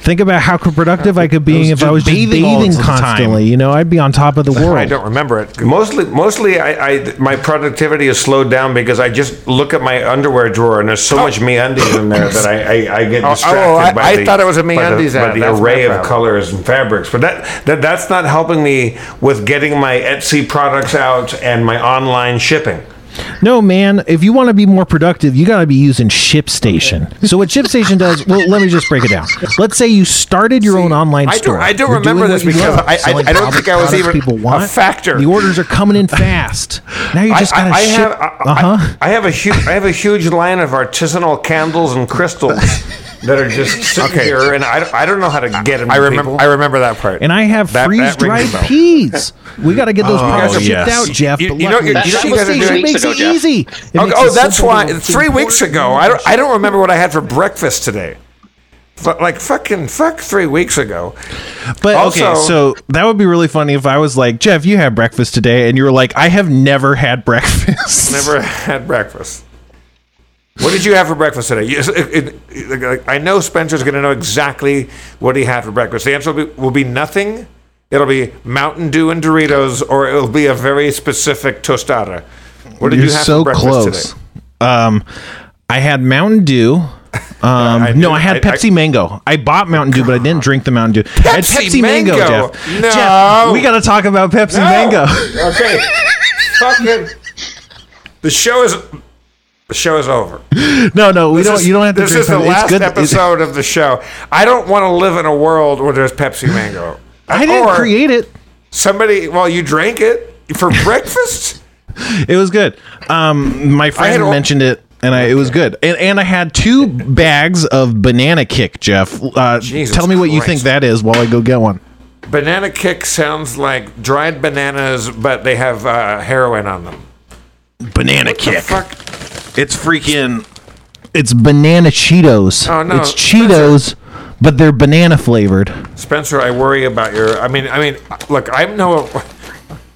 Think about how productive I could be
was
if I was just
bathing all
bathing constantly. You know, I'd be on top of the world.
I don't remember it. Mostly, mostly, I, I my productivity is slowed down because I just look at my underwear drawer and there's so oh. much me undies in there that I, I, I get Oh,
oh,
I-
I-
the,
thought it was a
by the- by the array of colors and fabrics. But that, that that's not helping me with getting my Etsy products out and my online shipping.
No, man. If you want to be more productive, you got to be using ShipStation. So what ShipStation does? Well, let me just break it down. Let's say you started your own online
I don't-
store.
I don't
You're
remember this because I- I- I don't think I was even
people
a factor.
The orders are coming in fast. Now you just got to
I, I
ship.
have I,
uh huh.
I, I have a huge I have a huge line of artisanal candles and crystals that are just sitting
Okay.
here, and I, don't- I don't know how to get them.
I remember.
people.
I remember that part.
And I have
That- that
freeze
rings a
dried peas. We got to get those
Oh,
products shipped
yes.
out, Jeff.
You-
but
you know-
luckily
you know what you guys are
ShipStation
doing?
makes
ago, oh,
it
Jeff.
easy. It
Oh, oh, that's
simple
why. Three weeks ago, I don't. I don't remember what I had for breakfast today. But like fucking fuck, three weeks ago.
But
Also-
okay, so that would be really funny if I was like, Jeff, you had breakfast today, and you were like, I have never had breakfast.
Never had breakfast. What did you have for breakfast today? It- it- I know Spencer's going to know exactly what he had for breakfast. The answer will be, will be nothing. It'll be Mountain Dew and Doritos, or it'll be a very specific tostada. What did
You're
you have
so
for breakfast
close.
today?
Um, I had Mountain Dew, Um,
I
no, I had
I- I-
Pepsi Mango. I bought Mountain Dew, but I didn't drink the Mountain Dew. I had
Pepsi
Pepsi Mango,
Mango?
Jeff.
No.
Jeff, we got to talk about Pepsi Mango.
okay. Fucking. The show is. The show is over.
no, no, we
This
don't.
is-
you don't have to
This is the last
good-
episode of the show. I don't want to live in a world where there's Pepsi Mango.
I didn't
Or
create it.
Somebody. Well, you drank it for breakfast.
It was good. Um, my friend mentioned it, and I, it was good. And, and I had two bags of banana kick, Jeff. Uh, tell me what you think that is while I go get one.
Banana kick sounds like dried bananas, but they have uh, heroin on them.
Banana
The
kick.
fuck?
It's freaking. It's banana Cheetos.
Oh, no,
It's Cheetos, but they're banana flavored.
Spencer, I worry about your. I mean, I mean, look, I'm no,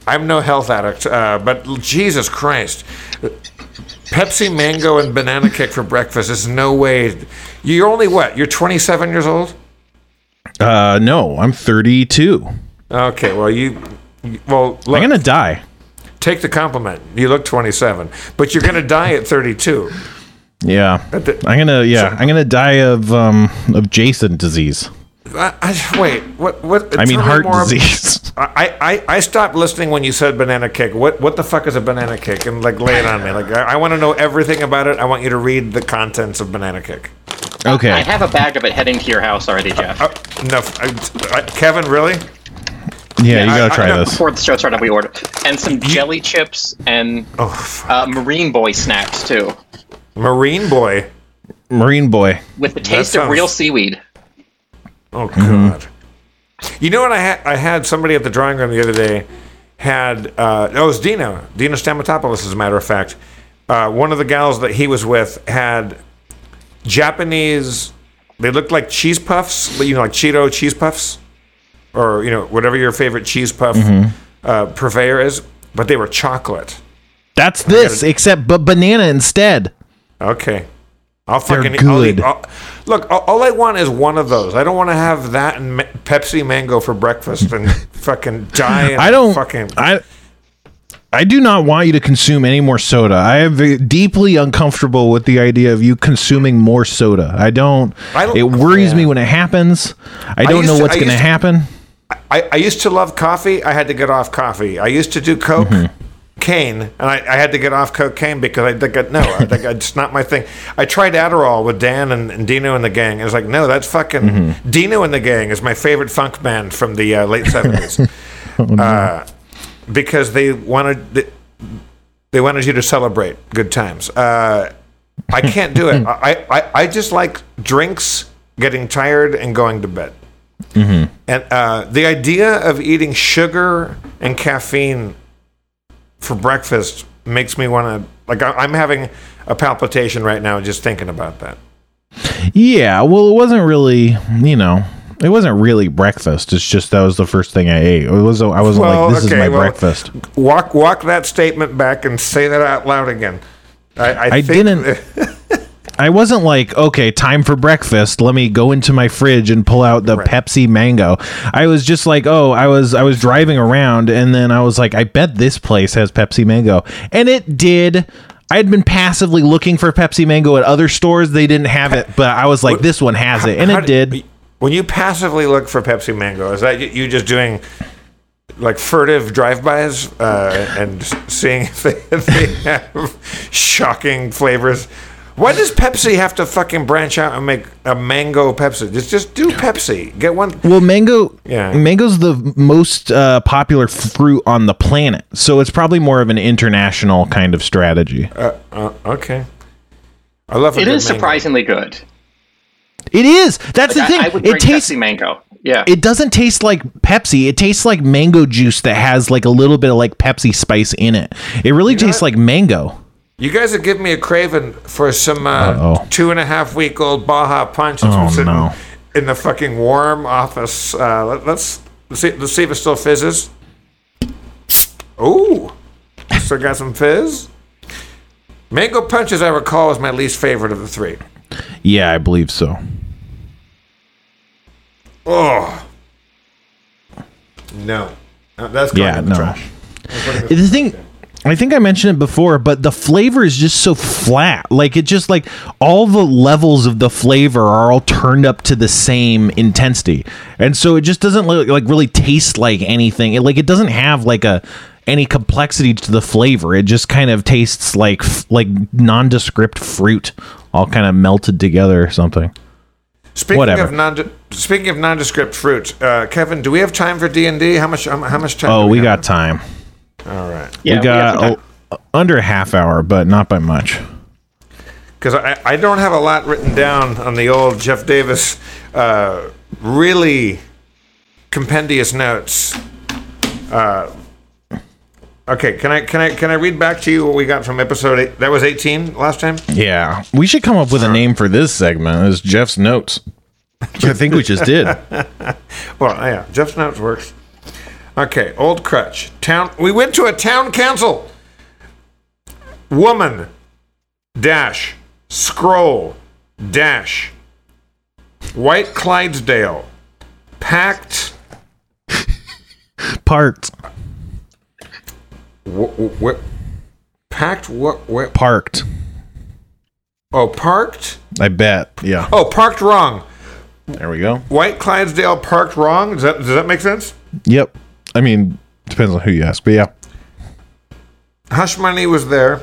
I'm no health addict, uh, but Jesus Christ, Pepsi Mango and banana kick for breakfast is no way. You're only what? You're 27 years old.
Uh, no, I'm 32.
Okay, well you, well look,
I'm gonna die.
Take the compliment. You look 27, but you're gonna die at 32.
Yeah,
the-
I'm gonna. Yeah, I'm gonna die of um of Jason disease.
I, I, wait, what? What?
I mean
tell me
heart
more ab-
disease.
I, I, I stopped listening when you said banana cake. What what the fuck is a banana cake? And like lay it on me. Like I, I want to know everything about it. I want you to read the contents of banana cake.
Okay.
I have a bag of it heading to your house already, Jeff.
Uh, no, I, I, Kevin, really?
Yeah, you gotta
I
try
know
this.
Before the show started, we ordered and some jelly chips and
Oh,
uh, Marine Boy snacks too,
Marine boy.
Marine boy.
with the taste
sounds-
of real seaweed.
Oh
Mm-hmm.
God. You know what I had? I had somebody at the drawing room the other day. Had uh, oh, it was Dino, Dino Stamatopoulos, as a matter of fact. Uh, one of the gals that he was with had Japanese. They looked like cheese puffs, you know, like Cheeto cheese puffs, or you know, whatever your favorite cheese puff
Mm-hmm.
uh, purveyor is. But they were chocolate.
That's this, except but banana instead.
Okay. I'll
They're
fucking I'll eat- I'll- look, all, all I want is one of those. I don't want to have that and ma- Pepsi Mango for breakfast and fucking die.
I don't.
fucking.
I. I do not want you to consume any more soda. I am deeply uncomfortable with the idea of you consuming more soda. I don't.
I don't-
it worries
yeah.
me when it happens. I don't
used
know what's going to- happen.
I, I used to love coffee. I had to get off coffee. I used to do coke.
Mm-hmm.
Cane, and I, I had to get off cocaine because I think I, no, I think it's not my thing. I tried Adderall with Dan and, and Dino and the gang. It was like, no, that's fucking
Mm-hmm.
Dino and the gang is my favorite funk band from the uh, late seventies.
Oh,
uh, because they wanted they, they wanted you to celebrate good times. Uh, I can't do it. I, I I just like drinks, getting tired, and going to bed. And uh, the idea of eating sugar and caffeine for breakfast makes me want to like I- I'm having a palpitation right now just thinking about that.
Yeah, well, it wasn't really, you know, it wasn't really breakfast. It's just that was the first thing I ate. It was. I wasn't like this is my
well,
breakfast.
Walk walk that statement back and say that out loud again. I, I,
I
think-
didn't. I wasn't like, okay, time for breakfast. Let me go into my fridge and pull out the
Right.
Pepsi Mango. I was just like, oh, I was I was driving around and then I was like, I bet this place has Pepsi Mango. And it did. I had been passively looking for Pepsi Mango at other stores. They didn't have it, but I was like, this one has it, and it did.
When you passively look for Pepsi Mango, is that you- just doing like furtive drive-bys uh, and seeing if they, if they have shocking flavors? Why does Pepsi have to fucking branch out and make a mango Pepsi? Just just do Pepsi. Get one.
Well, mango,
Yeah.
mango's the most uh, popular fruit on the planet, so it's probably more of an international kind of strategy.
Uh, uh, okay. I love a
It
good
is
mango.
surprisingly good.
It is. That's
Like,
the thing.
I, I would
it tastes.
Pepsi Mango. Yeah.
It doesn't taste like Pepsi. It tastes like mango juice that has like a little bit of like Pepsi spice in it. It really tastes
what?
like mango.
You guys have given me a craving for some uh, two and a half week old Baja Punch that's
Oh,
been sitting
no.
in the fucking warm office. Uh, let, let's let's see, let's see if it still fizzes. Ooh, still got some fizz. Mango Punch, as I recall, is my least favorite of the three.
Yeah, I believe so.
Oh, no, that's going
Yeah,
in the
no.
trash.
The thing, I think I mentioned it before, but the flavor is just so flat. Like it just like all the levels of the flavor are all turned up to the same intensity, and so it just doesn't look, like really taste like anything. It, like it doesn't have like a any complexity to the flavor. It just kind of tastes like like nondescript fruit, all kind of melted together or something.
Speaking
Whatever.
of non speaking of nondescript fruit, uh, Kevin, do we have time for D and D? How much? How much time?
Oh, we
have?
got time.
All right.
Yeah,
we got
have some
a, under a half hour, but not by much.
Because I, I don't have a lot written down on the old Jeff Davis, uh, really compendious notes. Uh, okay, can I can I can I read back to you what we got from episode eight? That was eighteen last time.
Yeah, we should come up with a name for this segment. Is Jeff's notes? I think we just did.
Well, yeah, Jeff's notes works. Okay, old crutch. Town. We went to a town council. Woman. Dash. Scroll. Dash. White Clydesdale. Packed.
Parked.
What? Wh- packed. What? What?
Parked.
Oh, parked.
I bet. Yeah.
Oh, parked wrong.
There we go.
White Clydesdale parked wrong. Does that does that make sense?
Yep. I mean, depends on who you ask, but yeah.
Hush Money was there.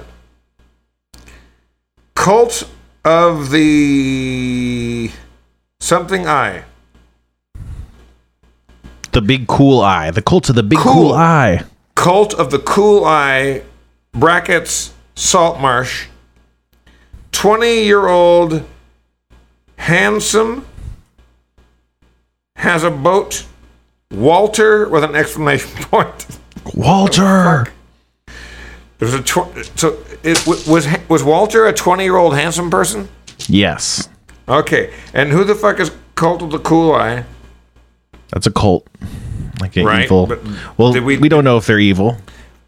Cult of the something eye.
The big cool eye. The cult of the big
Cool.
cool, eye.
Cult of the Cool Eye, brackets, Salt Marsh. 20 year old, handsome, has a boat, Walter with an exclamation point.
Walter.
There's a tw- so it w- was was Walter a 20 year old handsome person?
Yes.
Okay, and who the fuck is Cult of the Cool Eye?
That's a cult. Like an
Right,
evil.
but
well, we,
we-
don't know if they're evil.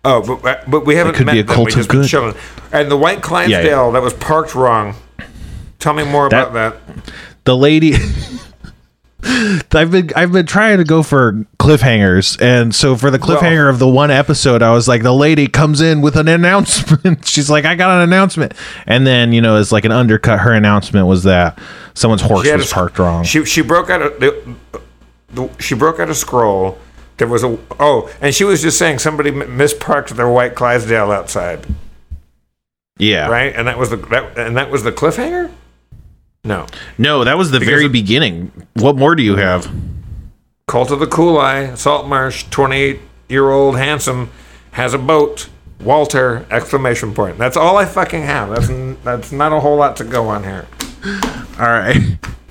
Oh, but but we haven't
could
met
be a cult of good.
chilling. And the White Clydesdale
Yeah, yeah.
that was parked wrong. Tell me more
That-
about that.
The lady. I've been I've been trying to go for cliffhangers, and so for the cliffhanger of the one episode, I was like, the lady comes in with an announcement. She's like, I got an announcement, and then you know, it's like an undercut. Her announcement was that someone's horse was
a-
parked wrong.
She she broke out a the, the, she broke out a scroll. There was a oh, and she was just saying somebody misparked their white Clydesdale outside,
yeah,
right? And that was the that, and that was the cliffhanger. No,
No, that was the very
it-
beginning. What more do you have?
Cult of the Cool Eye, Salt Marsh, twenty-eight year old handsome, has a boat. Walter! Exclamation point. That's all I fucking have. That's n- that's not a whole lot to go on here.
All right.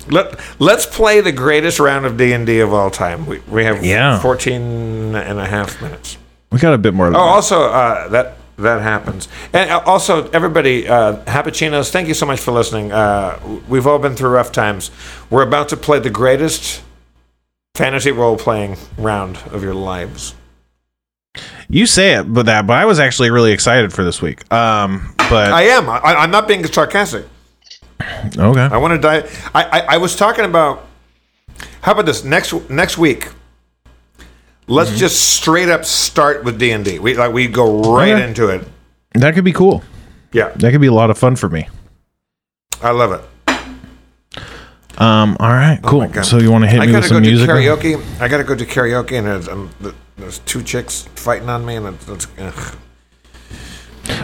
Let, let's play the greatest round of D&D of all time. We, we have
Yeah.
14 and a half minutes.
We got a bit more. Than
Oh,
that.
also, uh, that that happens. And uh, also, everybody, uh, Hapuchinos, thank you so much for listening. Uh, we've all been through rough times. We're about to play the greatest fantasy role-playing round of your lives.
You say it, but that. But I was actually really excited for this week. Um, but
I am. I, I'm not being sarcastic.
okay.
I want to die. I, I, I was talking about. How about this next next week? Let's
Mm-hmm.
just straight up start with D and D. We like we go right
Okay.
into it.
That could be cool.
Yeah,
That could be a lot of fun for me.
I love it.
Um. All right. Cool.
Oh
so you want to hit
I
me with
gotta go
some music?
karaoke. I gotta go to karaoke, and there's, um, there's two chicks fighting on me, and it's, it's.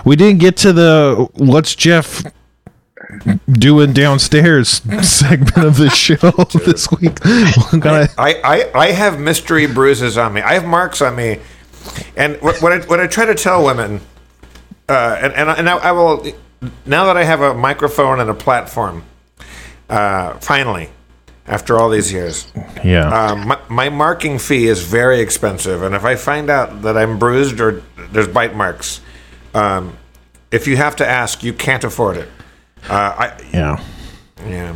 We didn't get to the what's Jeff doing downstairs segment of the show this week.
I, I I have mystery bruises on me. I have marks on me, and what, I what I try to tell women, uh, and and, I, and I, I will now that I have a microphone and a platform, uh, finally, after all these years,
yeah.
um, my, my marking fee is very expensive, and if I find out that I'm bruised or there's bite marks, um, if you have to ask, you can't afford it. Uh, I
yeah.
yeah.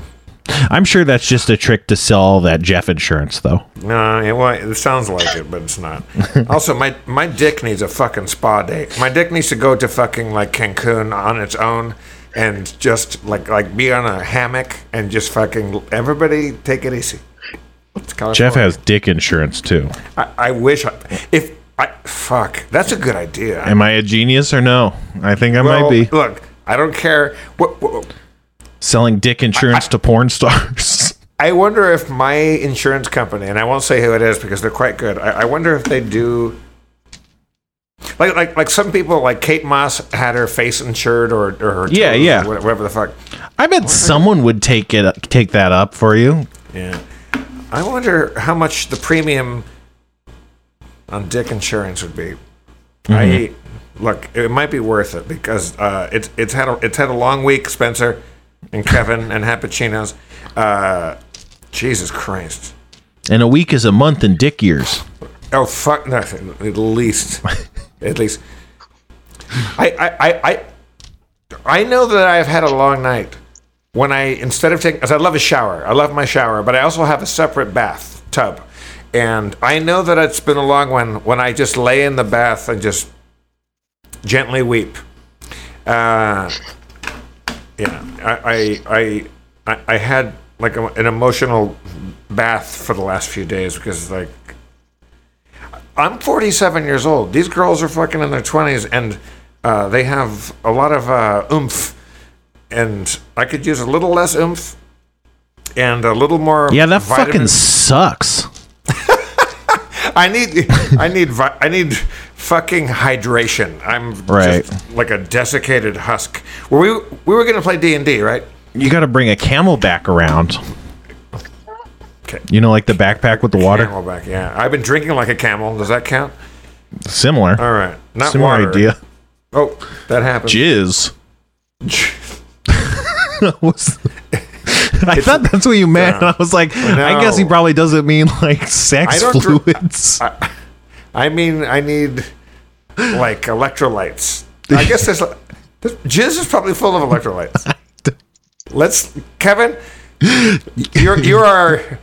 I'm sure that's just a trick to sell that Jeff insurance, though.
No, it, well, it sounds like it, but it's not. also, my my dick needs a fucking spa day. My dick needs to go to fucking like Cancun on its own and just like like be on a hammock and just fucking everybody take it easy.
Jeff has dick insurance too.
I, I wish I, if I fuck. That's a good idea.
Am I a genius or no? I think I
Well,
might be
Look, I don't care. What, what,
selling dick insurance to porn stars.
I wonder if my insurance company, and I won't say who it is because they're quite good. I, I wonder if they do. Like, like, like some people, like Kate Moss had her face insured, or, or her
Yeah, yeah.
or whatever the fuck.
I bet someone would take it take that up for you.
Yeah. I wonder how much the premium on dick insurance would be. I mm-hmm. Look, it might be worth it because uh, it's it's had a it's had a long week, Spencer and Kevin and Happuccinos. Uh, Jesus Christ.
And a week is a month in dick years.
Oh fuck nothing. At least, at least. I I I I, I know that I've had a long night when I instead of taking. 'cause I love a shower. I love my shower, but I also have a separate bath tub, and I know that it's been a long one when I just lay in the bath and just gently weep. Uh, yeah, I I I I, had like a, an emotional bath for the last few days because like I'm 47 years old. These girls are fucking in their 20s, and uh, they have a lot of uh, oomph. And I could use a little less oomph and a little more.
Yeah, that fucking sucks.
I need, I need, I need fucking hydration. I'm
Right.
just like a desiccated husk. Were we, we were gonna play D and D, right?
You got to bring a camel back around.
Okay.
You know, like the backpack with the water.
CamelBak, yeah. I've been drinking like a camel. Does that count?
Similar.
All right, not
Similar
water.
idea.
Oh, that happened.
Jizz. I thought that's what you meant.
Yeah.
I was like, I guess he probably doesn't mean like sex
I don't dr-
fluids.
I mean, I need like electrolytes. I guess there's, this jizz is probably full of electrolytes. Let's, Kevin, you're you're our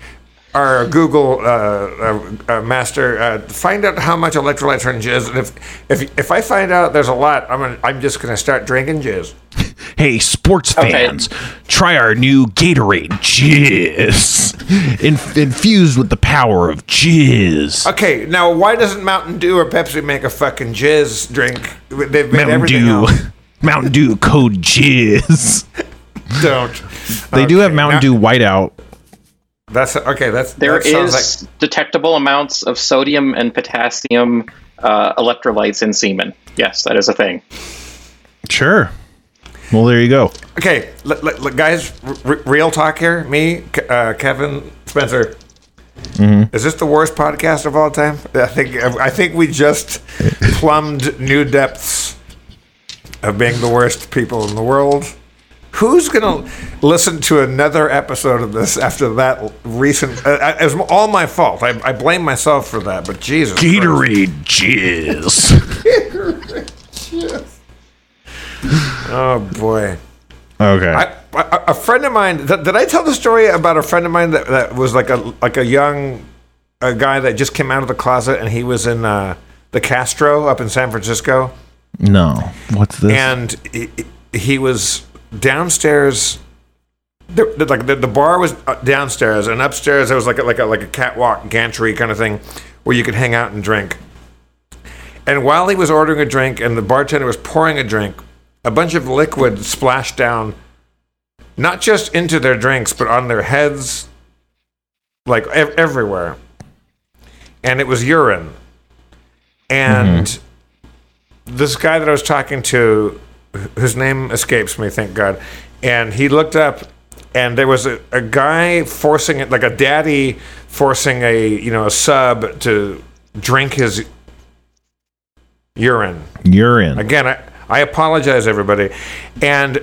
our Google uh, uh, uh, master. Uh, find out how much electrolytes are in jizz, and if if if I find out there's a lot, I'm gonna, I'm just gonna start drinking jizz.
Hey, sports
Okay.
fans, try our new Gatorade Jizz. Inf- infused with the power of jizz.
Okay, now why doesn't Mountain Dew or Pepsi make a fucking jizz drink? They've made
Mountain Dew.
else.
Mountain Dew code jizz.
Don't.
They do have Mountain
now-
Dew whiteout.
That's okay. That's
There
that
is
like
detectable amounts of sodium and potassium uh, electrolytes in semen. Yes, that is a thing.
Sure. Well, there you go.
Okay, l- l- l- guys, r- real talk here. Me, uh, Kevin, Spencer. Is this the worst podcast of all time? I think I think we just plumbed new depths of being the worst people in the world. Who's gonna listen to another episode of this after that recent? Uh, uh, it's all my fault. I, I blame myself for that. But Jesus, Christ.
Gatorade jizz.
Oh boy.
Okay.
I, a, a friend of mine. Th- did I tell the story about a friend of mine that, that was like a like a young a guy that just came out of the closet and he was in uh, the Castro up in San Francisco
no. What's this?
and he, he was downstairs. The, the, like the, the bar was uh, downstairs and upstairs there was like a, like a like a catwalk gantry kind of thing where you could hang out and drink. And while he was ordering a drink and the bartender was pouring a drink, a bunch of liquid splashed down, not just into their drinks, but on their heads, like ev- everywhere. And it was urine. And mm-hmm. this guy that I was talking to, whose name escapes me, thank God, and he looked up and there was a, a guy forcing it, like a daddy forcing a, you know, a sub to drink his urine.
Urine.
Again, I, I apologize, everybody. And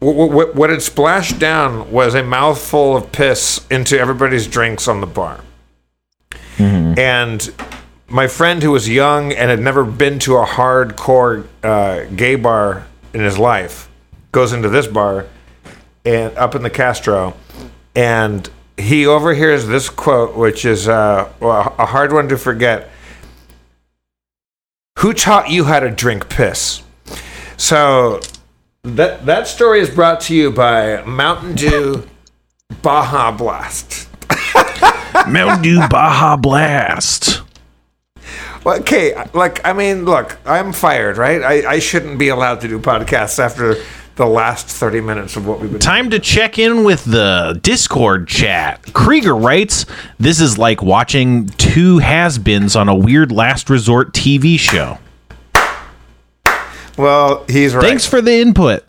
w- w- what had splashed down was a mouthful of piss into everybody's drinks on the bar. And my friend, who was young and had never been to a hardcore uh, gay bar in his life, goes into this bar and up in the Castro, and he overhears this quote, which is uh, a hard one to forget. Who taught you how to drink piss? So that that story is brought to you by Mountain Dew Baja Blast.
Mountain Dew Baja Blast.
Well, okay, like I mean, look, I'm fired, right? I, I shouldn't be allowed to do podcasts after the last 30 minutes of what we've been.
Time to check in with the Discord chat. Krieger writes, "This is like watching two has-beens on a weird last resort TV show."
Well, he's right.
Thanks for the input.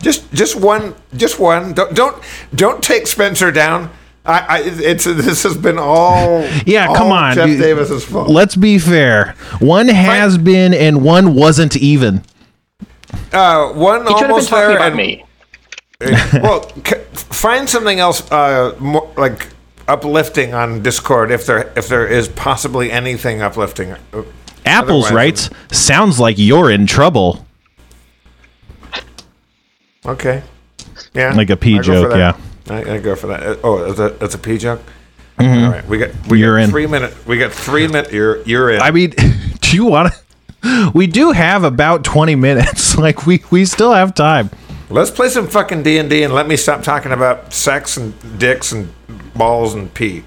Just just one, just one. Don't don't don't take Spencer down. I, I it's this has been all
Yeah,
all
come on.
Jeff
dude.
Davis's fault.
Let's be fair. One has been and one wasn't even.
Uh, one
He should been
almost
talking
there,
about
and
me.
well, c- find something else uh, more, like uplifting on Discord if there if there is possibly anything uplifting.
Apples
Otherwise-
writes, "Sounds like you're in trouble."
Okay. Yeah.
Like a pea
I go for
joke, yeah.
I, I go for that. Oh, it's a, it's a pea joke. All right, we got we
Mm-hmm. You're
got
in.
three minutes. We got three minutes. You're you're in.
I mean, do you want to? We do have about twenty minutes. Like we we still have time.
Let's play some fucking D and D and let me stop talking about sex and dicks and balls and pee.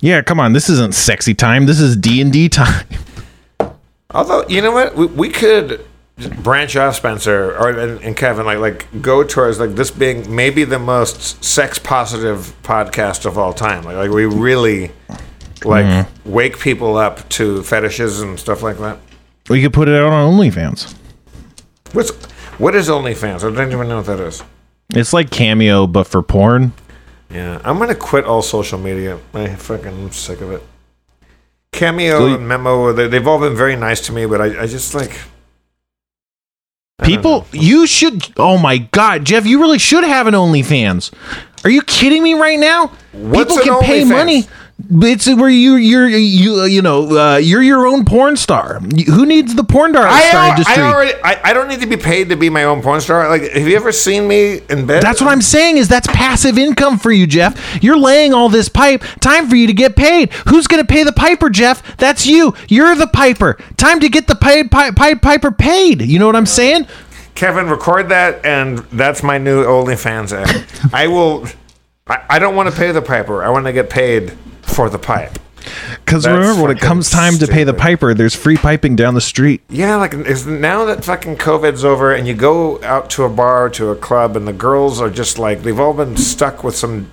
Yeah, come on. This isn't sexy time. This is D and D time.
Although you know what, we, we could branch off, Spencer or and, and Kevin, like like go towards like this being maybe the most sex positive podcast of all time. Like like we really like
Mm-hmm.
wake people up to fetishes and stuff like that.
We could put it out on OnlyFans.
What's what is OnlyFans? I don't even know what that is.
It's like Cameo, but for porn.
Yeah, I'm gonna quit all social media. I fucking am sick of it. Cameo
Delete-
and Memo, they, they've all been very nice to me, but I, I just like
People, you should. Oh my God, Jeff, you really should have an OnlyFans. Are you kidding me right now?
What's
People
an
can pay
OnlyFans?
money. It's where you you're you you know uh, you're your own porn star. Who needs the porn star,
I,
star industry?
I already I, I don't need to be paid to be my own porn star. Like, have you ever seen me in bed?
That's what I'm saying is that's passive income for you, Jeff. You're laying all this pipe. Time for you to get paid. Who's going to pay the piper, Jeff? That's you. You're the piper. Time to get the paid pi- pi- piper paid. You know what I'm saying?
Kevin, record that, and that's my new OnlyFans ad. I will. I, I don't want to pay the piper. I want to get paid for the pipe.
Because remember, when it comes time to pay the piper, there's free piping down the street.
Yeah, like is now that fucking COVID's over, and you go out to a bar, to a club, and the girls are just like they've all been stuck with some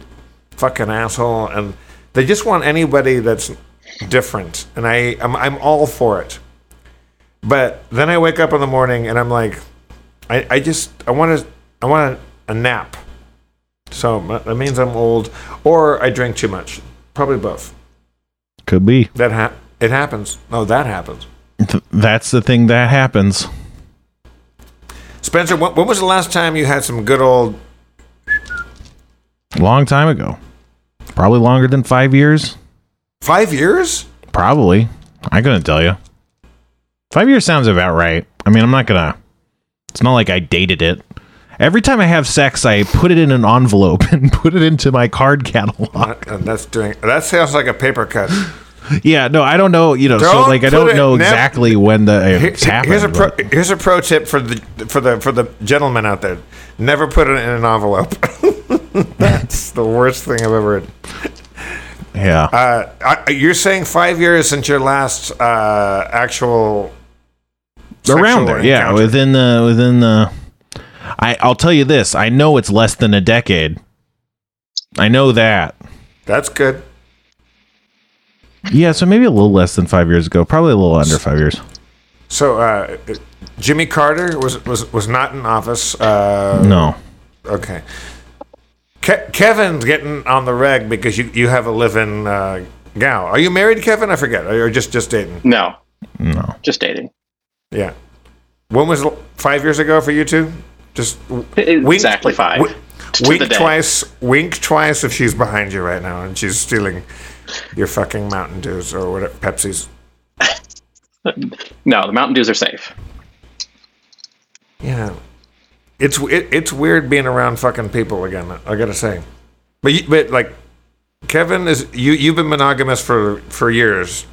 fucking asshole, and they just want anybody that's different, and I I'm, I'm all for it. But then I wake up in the morning and I'm like, I, I just I want to I want a, a nap. So that means I'm old, or I drink too much. Probably both.
Could be.
That ha- it happens. No, that happens.
Th- that's the thing that happens.
Spencer, when, when was the last time you had some good old
long time ago. Probably longer than five years.
five years?
Probably. I couldn't tell you. Five years sounds about right. I mean, I'm not gonna. It's not like I dated it. Every time I have sex, I put it in an envelope and put it into my card catalog.
Uh, that's doing. That sounds like a paper cut.
Yeah, no, I don't know. You know, so
Don't
like I don't know
nev-
exactly when the
Here-
it's happened.
here's a pro,
but-
here's a pro tip for the for the for the gentleman out there. Never put it in an envelope. that's the worst thing I've ever. Heard.
yeah,
Uh, you're saying five years since your last uh, actual
around there. Yeah, within the within the. I I'll tell you this. I know it's less than a decade. I know that.
That's good.
Yeah, so maybe a little less than five years ago. Probably a little under five years.
So uh, Jimmy Carter was was was not in office. Uh,
No.
Okay. Ke- Kevin's getting on the reg because you, you have a live-in uh, gal. Are you married, Kevin? I forget. Or just just dating?
No,
No.
just dating.
Yeah. When was five years ago for you two? Just w-
Exactly five.
wi-
To the
wink twice. Wink twice if she's behind you right now and she's stealing your fucking Mountain Dews or whatever Pepsis.
No, the Mountain Dews are safe.
Yeah. It's it, it's weird being around fucking people again. I gotta say, but you, but like Kevin is you you've been monogamous for for years.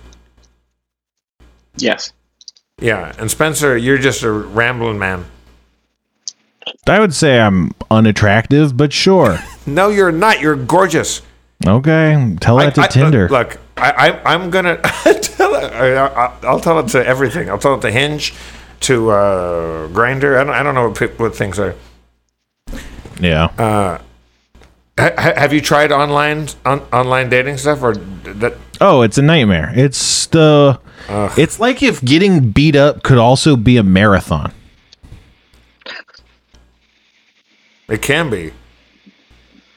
Yes.
Yeah, and Spencer, you're just a rambling man.
I would say I'm unattractive, but sure.
No, you're not. You're gorgeous.
Okay, tell that to
I- I-
Tinder.
Look, I, I I'm gonna tell it. I, will tell it to everything. I'll tell it to Hinge, to uh, Grindr. I don't, I don't know what, what things are.
Yeah.
Ha- have you tried online on, online dating stuff or that?
oh, it's a nightmare. It's the. It's like if getting beat up could also be a marathon.
It can be.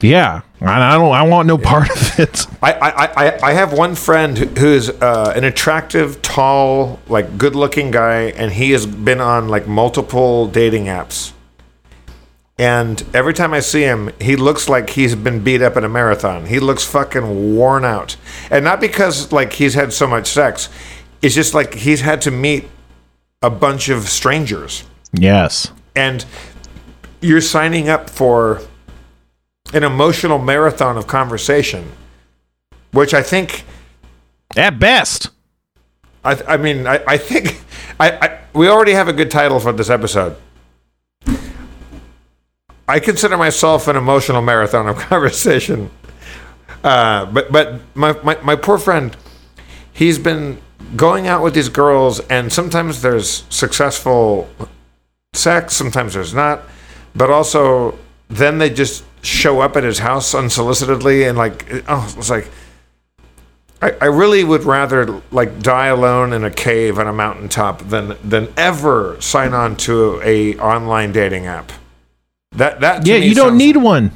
Yeah, I, don't. I want no part of it.
I, I, I, I have one friend who's uh, an attractive, tall, like good-looking guy, and he has been on like multiple dating apps. And every time I see him, he looks like he's been beat up in a marathon. He looks fucking worn out, and not because like he's had so much sex. It's just like he's had to meet a bunch of strangers,
Yes.
and you're signing up for an emotional marathon of conversation, which I think
At best.
I, I mean, I, I think I, I we already have a good title for this episode. I consider myself an emotional marathon of conversation. Uh, but but my, my, my poor friend, he's been going out with these girls, and sometimes there's successful sex, sometimes there's not. But also, then they just show up at his house unsolicitedly, and like, oh, it's like. I, I really would rather like die alone in a cave on a mountaintop than than ever sign on to a online dating app. That that
Yeah, you don't need one.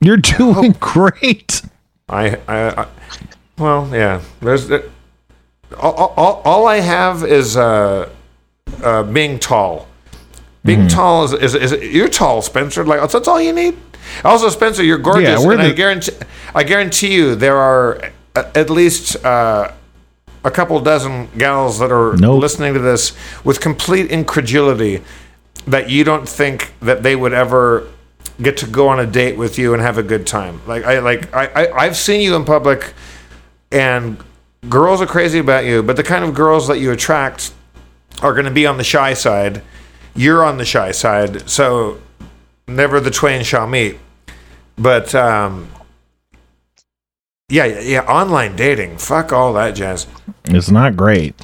You're doing great.
I, I, I well yeah. There's the, all, all, all I have is uh, uh, being tall. Being
Mm-hmm.
tall is, is, is you're tall, Spencer. Like that's all you need. Also, Spencer, you're gorgeous,
Yeah, we're
and I guarantee I guarantee you there are at least uh, a couple dozen gals that are
Nope.
listening to this with complete incredulity that you don't think that they would ever get to go on a date with you and have a good time. Like I like I, I I've seen you in public and girls are crazy about you, but the kind of girls that you attract are going to be on the shy side. You're on the shy side, so never the twain shall meet. But um yeah, yeah, yeah, online dating. Fuck all that jazz.
It's not great.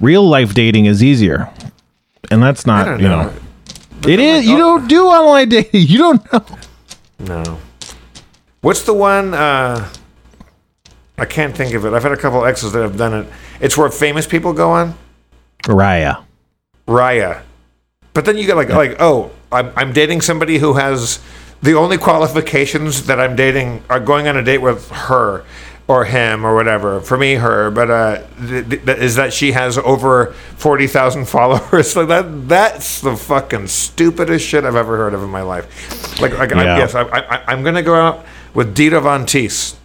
Real life dating is easier. And that's not, you
know.
know. It is. You don't do online dating. You don't know.
No. What's the one? Uh, I can't think of it. I've had a couple exes that have done it. It's where famous people go on.
Raya.
Raya. But then you get like like oh I'm I'm dating somebody who has the only qualifications that I'm dating are going on a date with her or him or whatever. For me, her. But uh, th- th- is that she has over forty thousand followers? like that that's the fucking stupidest shit I've ever heard of in my life. Like like I,
Yeah.
yes I, I I'm gonna go out with Dita Von Teese.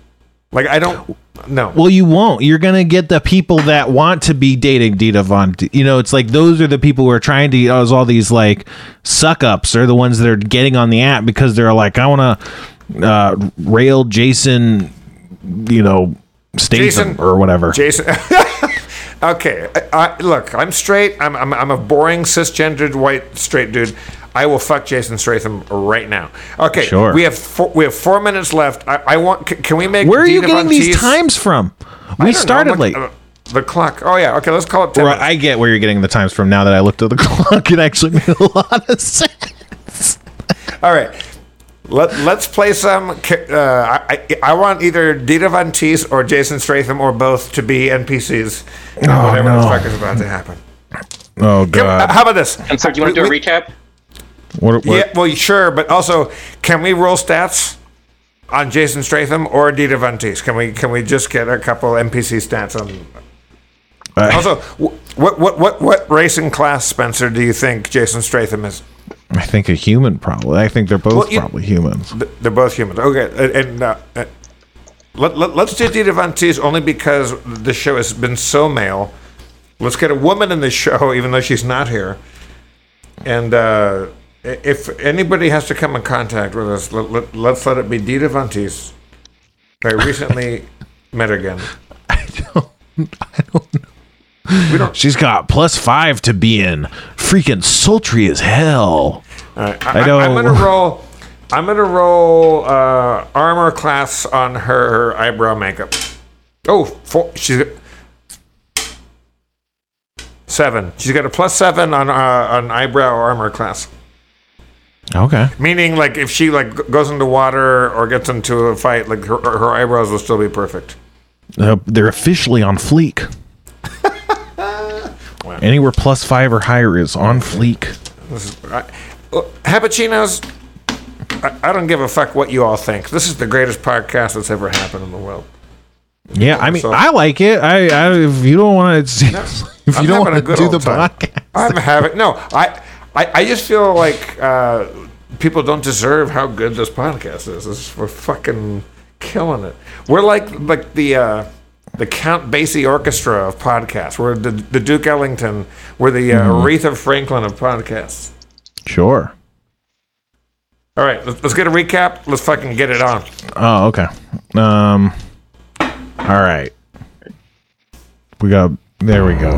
Like I don't no.
Well, you won't. You're gonna get the people that want to be dating Dita Von. You know, it's like those are the people who are trying to. As all these like suck ups are the ones that are getting on the app because they're like, I want to uh, rail Jason. You know, Statham
Jason-
or whatever.
Jason. okay, I, I, look, I'm straight. I'm, I'm I'm a boring cisgendered white straight dude. I will fuck Jason Statham right now. Okay,
Sure.
We have four, we have four minutes left. I, I want. c- Can we make?
Where are you getting
Von
these
Teese-
times from? We
don't know,
started late.
uh, the clock. Oh yeah. Okay, let's call it ten.
Right. I get where you're getting the times from now that I looked at the clock. It actually made a lot of sense.
All right. Let, let's play some. Uh, I, I, I want either Dita Von Teese or Jason Statham or both to be NPCs. in whatever the fuck is about to happen.
Oh
Can- uh,
god.
how about this?
And so, do you want to do a
We-
recap?
What, what-
Yeah, well, sure, but also, can we roll stats on Jason Statham or Dita Von Teese? Can we can we just get a couple NPC stats on?
uh,
Also, what what what what race and class, Spencer, do you think Jason Statham is?
I think a human probably. I think they're both
Well, you-
probably humans.
They're both humans. Okay, and- uh, uh, let, let, let's do Dita Von Teese only because the show has been so male. Let's get a woman in the show, even though she's not here. And uh, if anybody has to come in contact with us, let, let, let's let it be Dita Von Teese. I recently met again.
I don't. I don't know.
We don't.
She's got plus five to be in. Freaking sultry as hell.
All right, I,
I know.
I, am gonna roll. I'm gonna roll uh, armor class on her eyebrow makeup. Oh, four. She's got seven. She's got a plus seven on uh, on eyebrow armor class.
Okay.
Meaning, like, if she like goes into water or gets into a fight, like her, her eyebrows will still be perfect.
Uh, they're officially on fleek. Anywhere plus five or higher is on fleek.
This is I, well, Hapuccinos. I, I don't give a fuck what you all think. This is the greatest podcast that's ever happened in the world.
Yeah, I mean,
So-
I like it. I, I if you don't want to, if you
I'm
don't want to do the podcast,
I'm having no. I, I I just feel like uh, people don't deserve how good this podcast is. This is we're fucking killing it. We're like like the uh, the Count Basie Orchestra of podcasts. We're the, the Duke Ellington. We're the uh,
Mm-hmm.
Aretha Franklin of podcasts.
sure.
All right, let's, let's get a recap. Let's fucking get it on.
Oh, okay. Um, all right. We got there. We go.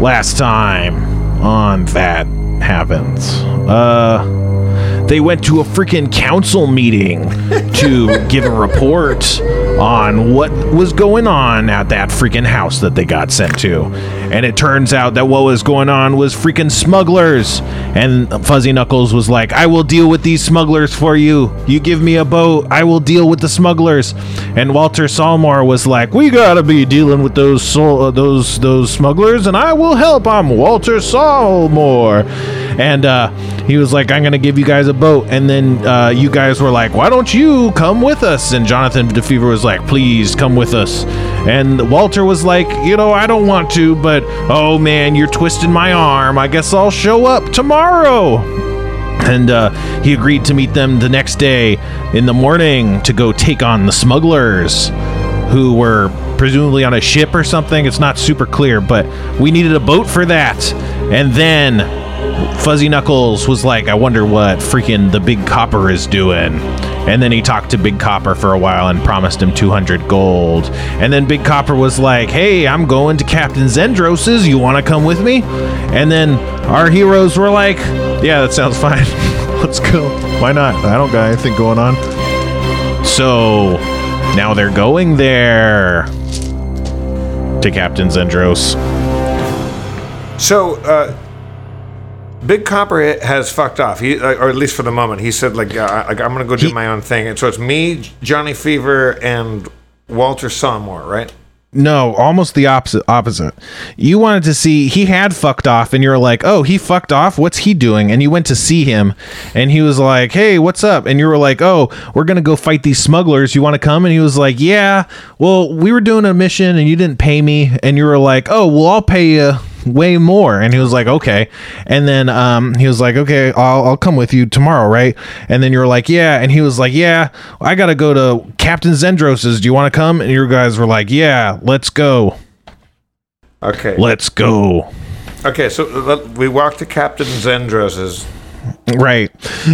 Last time on that happens. Uh, they went to a freaking council meeting to give a report on what was going on at that freaking house that they got sent to. And it turns out that what was going on was freaking smugglers. And Fuzzy Knuckles was like, I will deal with these smugglers for you. You give me a boat, I will deal with the smugglers. And Walter Salmore was like, We gotta be dealing with those uh, those those smugglers, and I will help. I'm Walter Salmore. And uh, he was like, I'm gonna give you guys a boat. And then uh, you guys were like, Why don't you come with us? And Jonathan DeFever was like, Please come with us. And Walter was like, You know, I don't want to, but oh man, you're twisting my arm. I guess I'll show up tomorrow. And uh, he agreed to meet them the next day in the morning to go take on the smugglers who were presumably on a ship or something. It's not super clear but we needed a boat for that. And then fuzzy knuckles was like i wonder what freaking the big copper is doing and then he talked to big copper for a while and promised him 200 gold and then big copper was like hey i'm going to captain zendros's you want to come with me and then our heroes were like yeah, that sounds fine. Let's go. Why not? I don't got anything going on. So now they're going there to Captain Zendros.
So, uh, Big Copper has fucked off. He, uh, or at least for the moment, he said like, uh, like I'm gonna go do
He-
my own thing. And so it's me, Johnny Fever, and Walter Sawmore, right?
No, almost the opposite. Opposite. You wanted to see he had fucked off, and you're like, "Oh, he fucked off. What's he doing?" And you went to see him, and he was like, "Hey, what's up?" And you were like, "Oh, we're gonna go fight these smugglers. You want to come?" And he was like, "Yeah." Well, we were doing a mission, and you didn't pay me, and you were like, "Oh, well, I'll pay you." Way more. And he was like okay. And then um he was like okay I'll, I'll come with you tomorrow right? And then you were like yeah. And he was like yeah i gotta go to captain zendros's. Do you want to come? And your guys were like yeah let's go.
Okay.
let's go.
Okay. So uh, we walk to Captain Zendros's.
Right.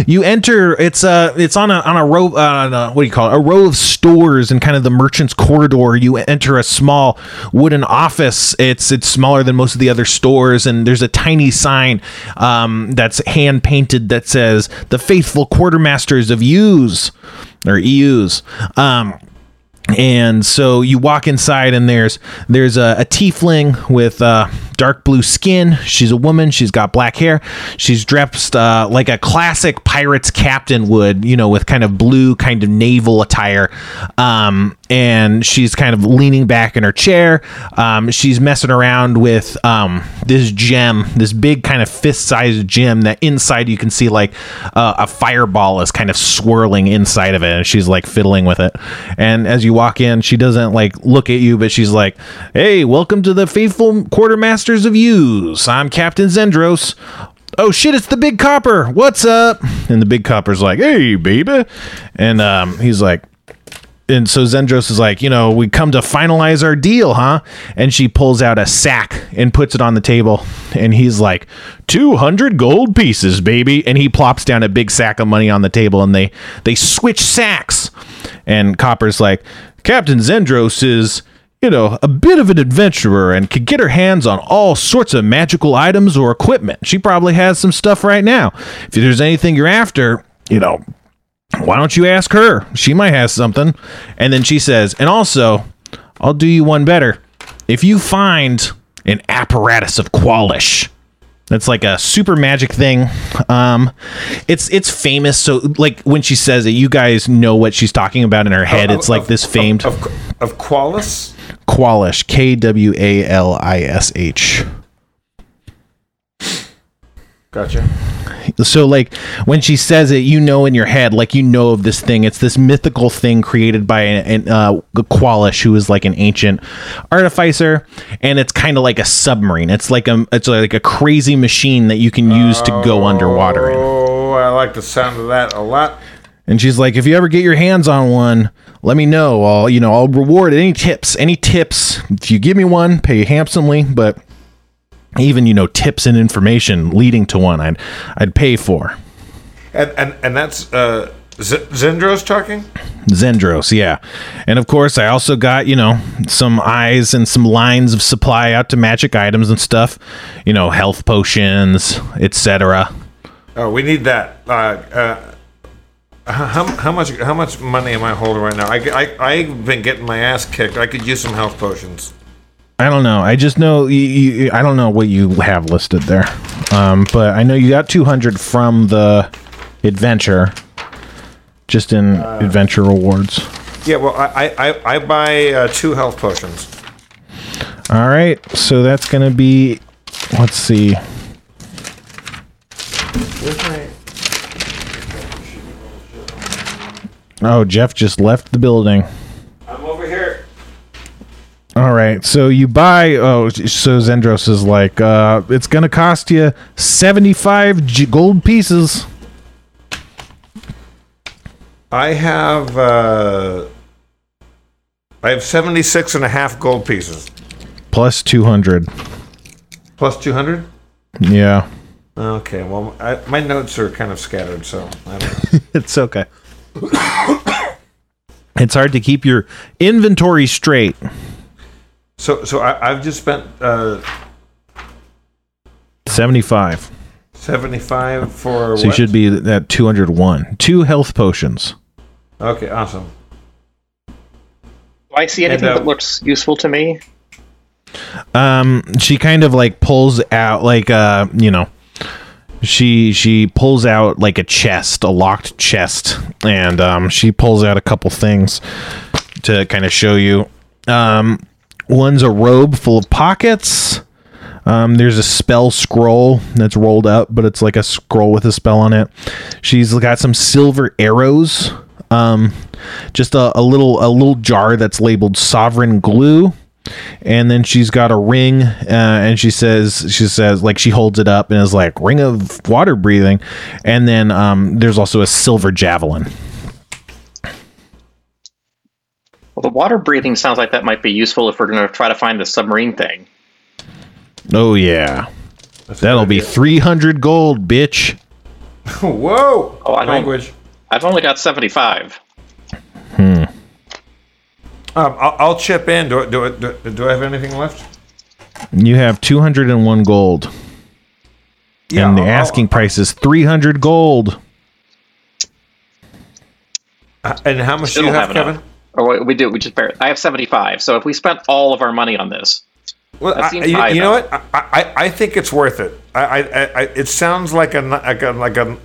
You enter it's uh it's on a on a row uh, on a, what do you call it? A row of stores and kind of the merchant's corridor. You enter a small wooden office. It's it's smaller than most of the other stores and there's a tiny sign um that's hand painted that says the faithful quartermasters of U's or EUs um and so you walk inside and there's there's a, a tiefling with uh, dark blue skin. She's a woman. She's got black hair. She's dressed uh, like a classic pirates captain would you know with kind of blue kind of naval attire. Um, and she's kind of leaning back in her chair. Um, she's messing around with um, this gem this big kind of fist-sized gem that inside you can see like uh, a fireball is kind of swirling inside of it and she's like fiddling with it. And as you walk in she doesn't like look at you but she's like hey welcome to the faithful quartermasters of U's i'm captain zendros oh shit it's the big copper what's up and the big copper's like hey baby and um, he's like and so Zendros is like, you know, we come to finalize our deal, huh? And she pulls out a sack and puts it on the table. And he's like, 200 gold pieces, baby. And he plops down a big sack of money on the table and they they switch sacks. And Copper's like, Captain Zendros is, you know, a bit of an adventurer and could get her hands on all sorts of magical items or equipment. She probably has some stuff right now. If there's anything you're after, you know, why don't you ask her? She might have something. And then she says, and also, I'll do you one better. If you find an apparatus of Kwalish, that's like a super magic thing. Um, it's it's famous. So like when she says it, you guys know what she's talking about in her head. it's like
Of-
this
of-
famed
of, of, Qualis.
Kwalish, K W A L I S H.
Gotcha.
So like when she says it, you know in your head, like you know of this thing. It's this mythical thing created by an, an uh, Kwalish, who is like an ancient artificer, and it's kind of like a submarine. It's like a it's like a crazy machine that you can use to go underwater in.
Oh, I like the sound of that a lot.
And she's like, if you ever get your hands on one, let me know. I'll you know I'll reward any tips, any tips. If you give me one, pay handsomely, but even you know tips and information leading to one, I'd I'd pay for.
And and, and that's uh, Z- Zendros talking.
Zendros, yeah. And of course, I also got, you know, some eyes and some lines of supply out to magic items and stuff, you know, health potions, etc.
Oh, we need that. Uh, uh, how, how much how much money am I holding right now? I, I, I've been getting my ass kicked. I could use some health potions.
I don't know. I just know you, you, I don't know what you have listed there. Um, but I know you got 200 from the adventure just in adventure rewards.
Yeah, well, I I, I, buy uh, two health potions.
All right. So that's going to be let's see. Oh, Jeff just left the building.
I'm over here.
All right, so you buy. Oh, so Zendros is like, uh, it's gonna cost you seventy-five G- gold pieces.
I have uh, I have 76 and a half gold pieces.
Plus two hundred.
Plus 200?
Yeah,
Okay, well, I, my notes are kind of scattered, so I don't
it's okay. it's hard to keep your inventory straight.
So, so I, I've just spent uh,
Seventy-five.
75 for
So you should be at two hundred one. Two health potions.
Okay, awesome.
Do I see anything
And, uh,
that looks useful to me?
um she kind of like pulls out like uh you know she she pulls out like a chest a locked chest and um she pulls out a couple things to kind of show you um one's a robe full of pockets um, there's a spell scroll that's rolled up, but it's like a scroll with a spell on it. She's got some silver arrows. Um, just a, a little a little jar that's labeled sovereign glue and then she's got a ring uh, and she says she says like she holds it up and is like ring of water breathing and then um, there's also a silver javelin
Well, the water breathing sounds like that might be useful if we're going to try to find the submarine thing.
oh yeah
That's
that'll be 300 gold bitch
Whoa!
Oh, I don't-
Language.
I've only got 75.
Um, I'll, I'll chip in. Do, I- do, do, do I have anything left?
you have 201 gold Yeah, and the
I'll-
asking price is 300 gold
I'll- and how much
Still
do you have,
have.
Kevin?
Or we- we do. We just bear. I have 75. So if we spent all of our money on this,
Well,
That
I, you,
high,
you know what? I, I, I think it's worth it. I, I, I, it sounds like a, like a like a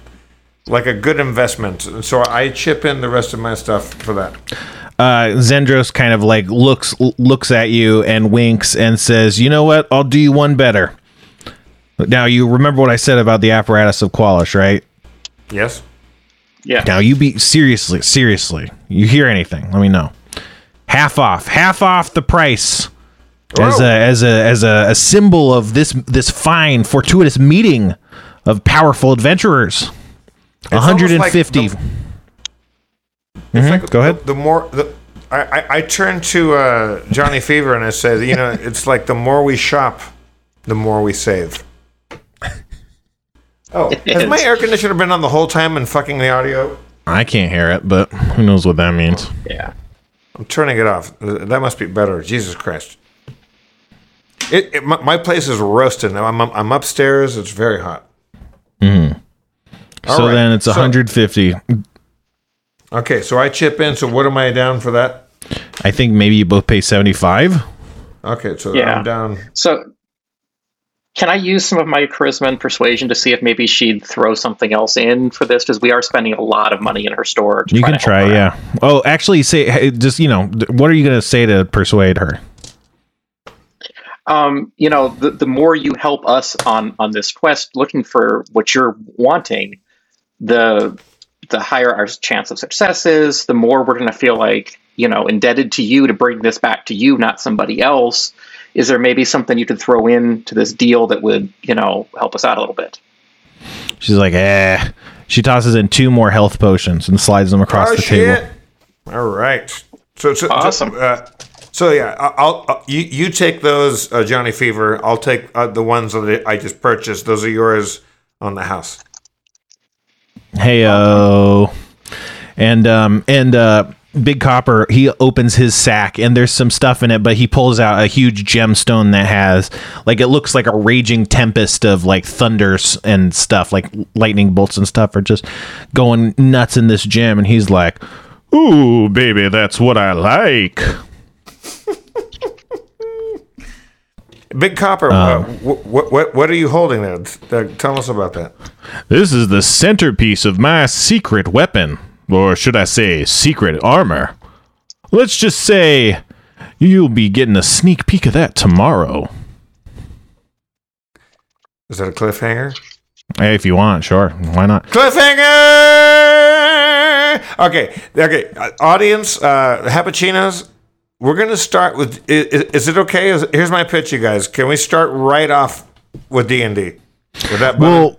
like a good investment. So I chip in the rest of my stuff for that.
Uh, Zendros kind of like looks looks at you and winks and says, "You know what? I'll do you one better." Now you remember what I said about the apparatus of Kwalish, right?
Yes.
yeah.
Now you be seriously, seriously. You hear anything? Let me know. Half off, half off the price as a as a as a, a symbol of this this fine fortuitous meeting of powerful adventurers. One hundred and fifty.
Almost It's like
Mm-hmm. go ahead.
The, the more the I, I, I turn to uh, Johnny Fever and I say, you know, it's like the more we shop, the more we save. Oh, has my air conditioner been on the whole time and fucking the audio?
I can't hear it, but who knows what that means?
Yeah.
I'm turning it off. That must be better. Jesus Christ. It, it my, my place is roasting. I'm, I'm, I'm upstairs. It's very hot. All
so
right,
then it's
so-
150.
Okay, so I chip in. So what am I down for that?
I think maybe you both pay 75.
Okay, so
Yeah.
I'm down.
So, can I use some of my charisma and persuasion to see if maybe she'd throw something else in for this? Because we are spending a lot of money in her store. To
You
try
can
to
try,
her out.
yeah. Oh, actually, say just you know, what are you going to say to persuade her?
um, you know, the, the more you help us on on this quest, looking for what you're wanting, the the higher our chance of success is. The more we're going to feel like you know indebted to you to bring this back to you, not somebody else. Is there maybe something you could throw in to this deal that would you know help us out a little bit?
She's like, eh. She tosses in two more health potions and slides them across
oh
the
shit!
table.
All right. So, so
Awesome.
So, uh, so yeah, I- I'll, you you take those uh, Johnny Fever. I'll take uh, the ones that I just purchased. Those are yours on the house.
Hey, oh. And um and uh Big Copper, he opens his sack and there's some stuff in it, but he pulls out a huge gemstone that has like it looks like a raging tempest of like thunders and stuff, like lightning bolts and stuff are just going nuts in this gem and he's like, "Ooh, baby, that's what I like."
Big Copper. uh, wh- wh- what what are you holding there? Uh, tell us about that.
This is the centerpiece of my secret weapon, or should I say, secret armor. Let's just say you'll be getting a sneak peek of that tomorrow.
Is that a cliffhanger?
Hey, if you want, sure. Why not?
Cliffhanger. Okay, okay. Uh, audience, uh. We're gonna start with. Is, is it okay? Is, here's my pitch, you guys. Can we start right off with D and D? With that.
Well,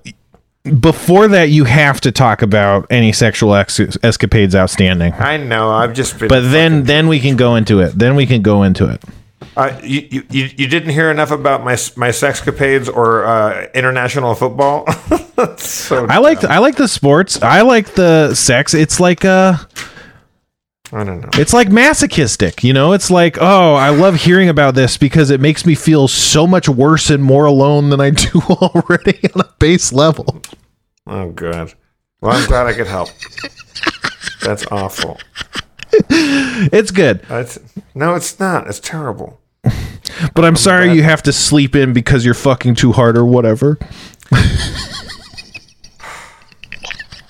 before that, you have to talk about any sexual ex- escapades outstanding.
I know. I've just been.
But then, then we can go into it. Then we can go into it.
Uh, you, you, you didn't hear enough about my my sexcapades or uh, international football. so
I like I like the sports. I like the sex. It's like uh
I don't know.
It's like masochistic, you know? It's like, oh, I love hearing about this because it makes me feel so much worse and more alone than I do already on a base level.
Oh god. Well, I'm glad I could help. That's awful.
It's good.
That's, no, it's not. It's terrible.
But I'm sorry you have to sleep in because you're fucking too hard or whatever.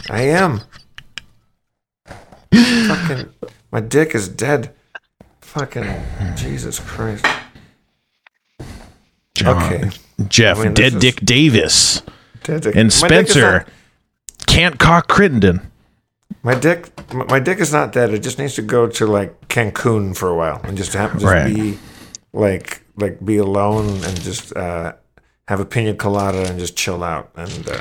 I am. Fucking, my dick is dead. Fucking Jesus Christ. Okay.
Jeff,
I mean,
Dead
is-
Dick Davis,
Dead dick.
and Spencer,
not-
can't cock Crittenden.
My dick, my my dick is not dead. It just needs to go to like Cancun for a while and just have just
Right.
be like like be alone and just uh, have a pina colada and just chill out and uh,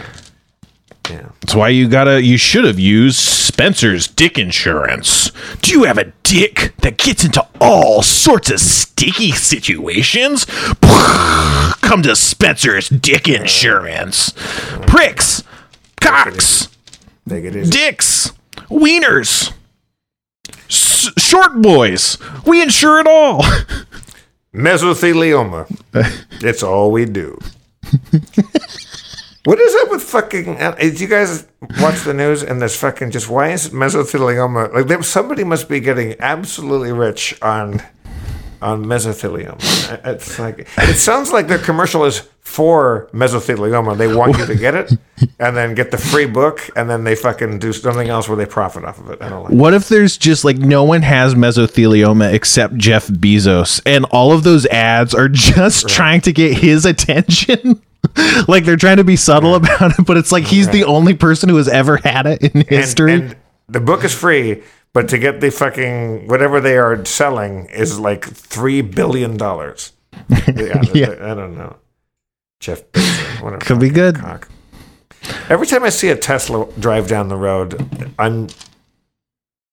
yeah.
That's why you gotta, you should have used Spencer's dick insurance. Do you have a dick that gets into all sorts of sticky situations? Come to Spencer's dick insurance. Pricks, cocks, dicks, wieners, s- short boys. We insure it all.
Mesothelioma. it's all we do. what is up with fucking? Uh, did you guys watch the news and there's fucking just why is mesothelioma like there, somebody must be getting absolutely rich on on mesothelioma. It's like it sounds like their commercial is for mesothelioma. They want you to get it and then get the free book and then they fucking do something else where they profit off of it. I don't like. it.
What if there's just like no one has mesothelioma except Jeff Bezos, and all of those ads are just trying to get his attention? like they're trying to be subtle about it, but it's like he's the only person who has ever had it in history.
And, the book is free, but to get the fucking whatever they are selling is like three billion dollars. Yeah,
Yeah.
I don't know. Jeff Bezos,
Could be good.
cock. Every time I see a Tesla drive down the road, I'm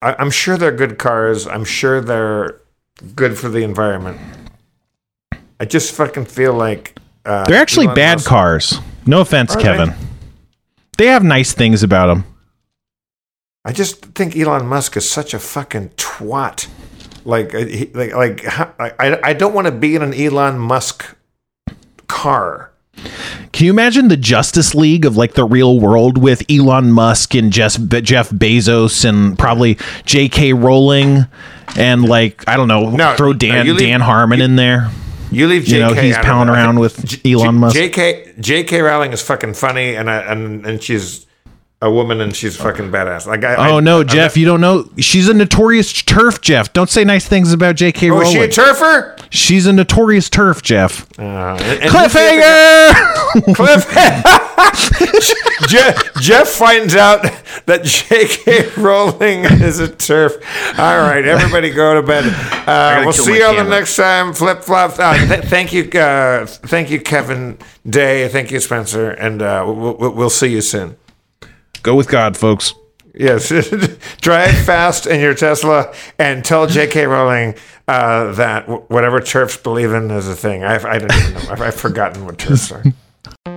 I, I'm sure they're good cars. I'm sure they're good for the environment. I just fucking feel like uh,
they're actually
Elon
bad
Musk-
cars. No offense,
Are?
Kevin. They have nice things about them.
I just think Elon Musk is such a fucking twat. Like, uh, he, like, like I, I don't want to be in an Elon Musk car.
Can you imagine the Justice League of like the real world with Elon Musk and Jeff, Jeff Bezos and probably J.K. Rowling and like I don't know,
No,
throw Dan
you leave-
Dan Harmon in there.
You leave JK.
You know, he's
out of
palling
it. I
around with Elon Musk.
JK J.K. Rowling is fucking funny, and I, and and she's a woman, and she's fucking badass. Like, I,
Oh
I,
no,
I'm
Jeff, you don't know. She's a notorious turf, Jeff. Don't say nice things about J.K.
Oh,
Rowling.
she a turfer?
She's a notorious turf, Jeff.
Uh, who's
Cliffhanger.
Jeff, Jeff finds out that J.K. Rowling is a turf. All right, everybody go to bed. Uh, we'll see you on the next time. Flip flops. Uh, th- thank you, uh, thank you, Kevin Day. Thank you, Spencer, and uh, we'll, we'll see you soon.
Go with God, folks.
Yes, drive fast in your Tesla and tell J.K. Rowling uh, that w- whatever turfs believe in is a thing. I've, I don't even know. I've, I've forgotten what turfs are.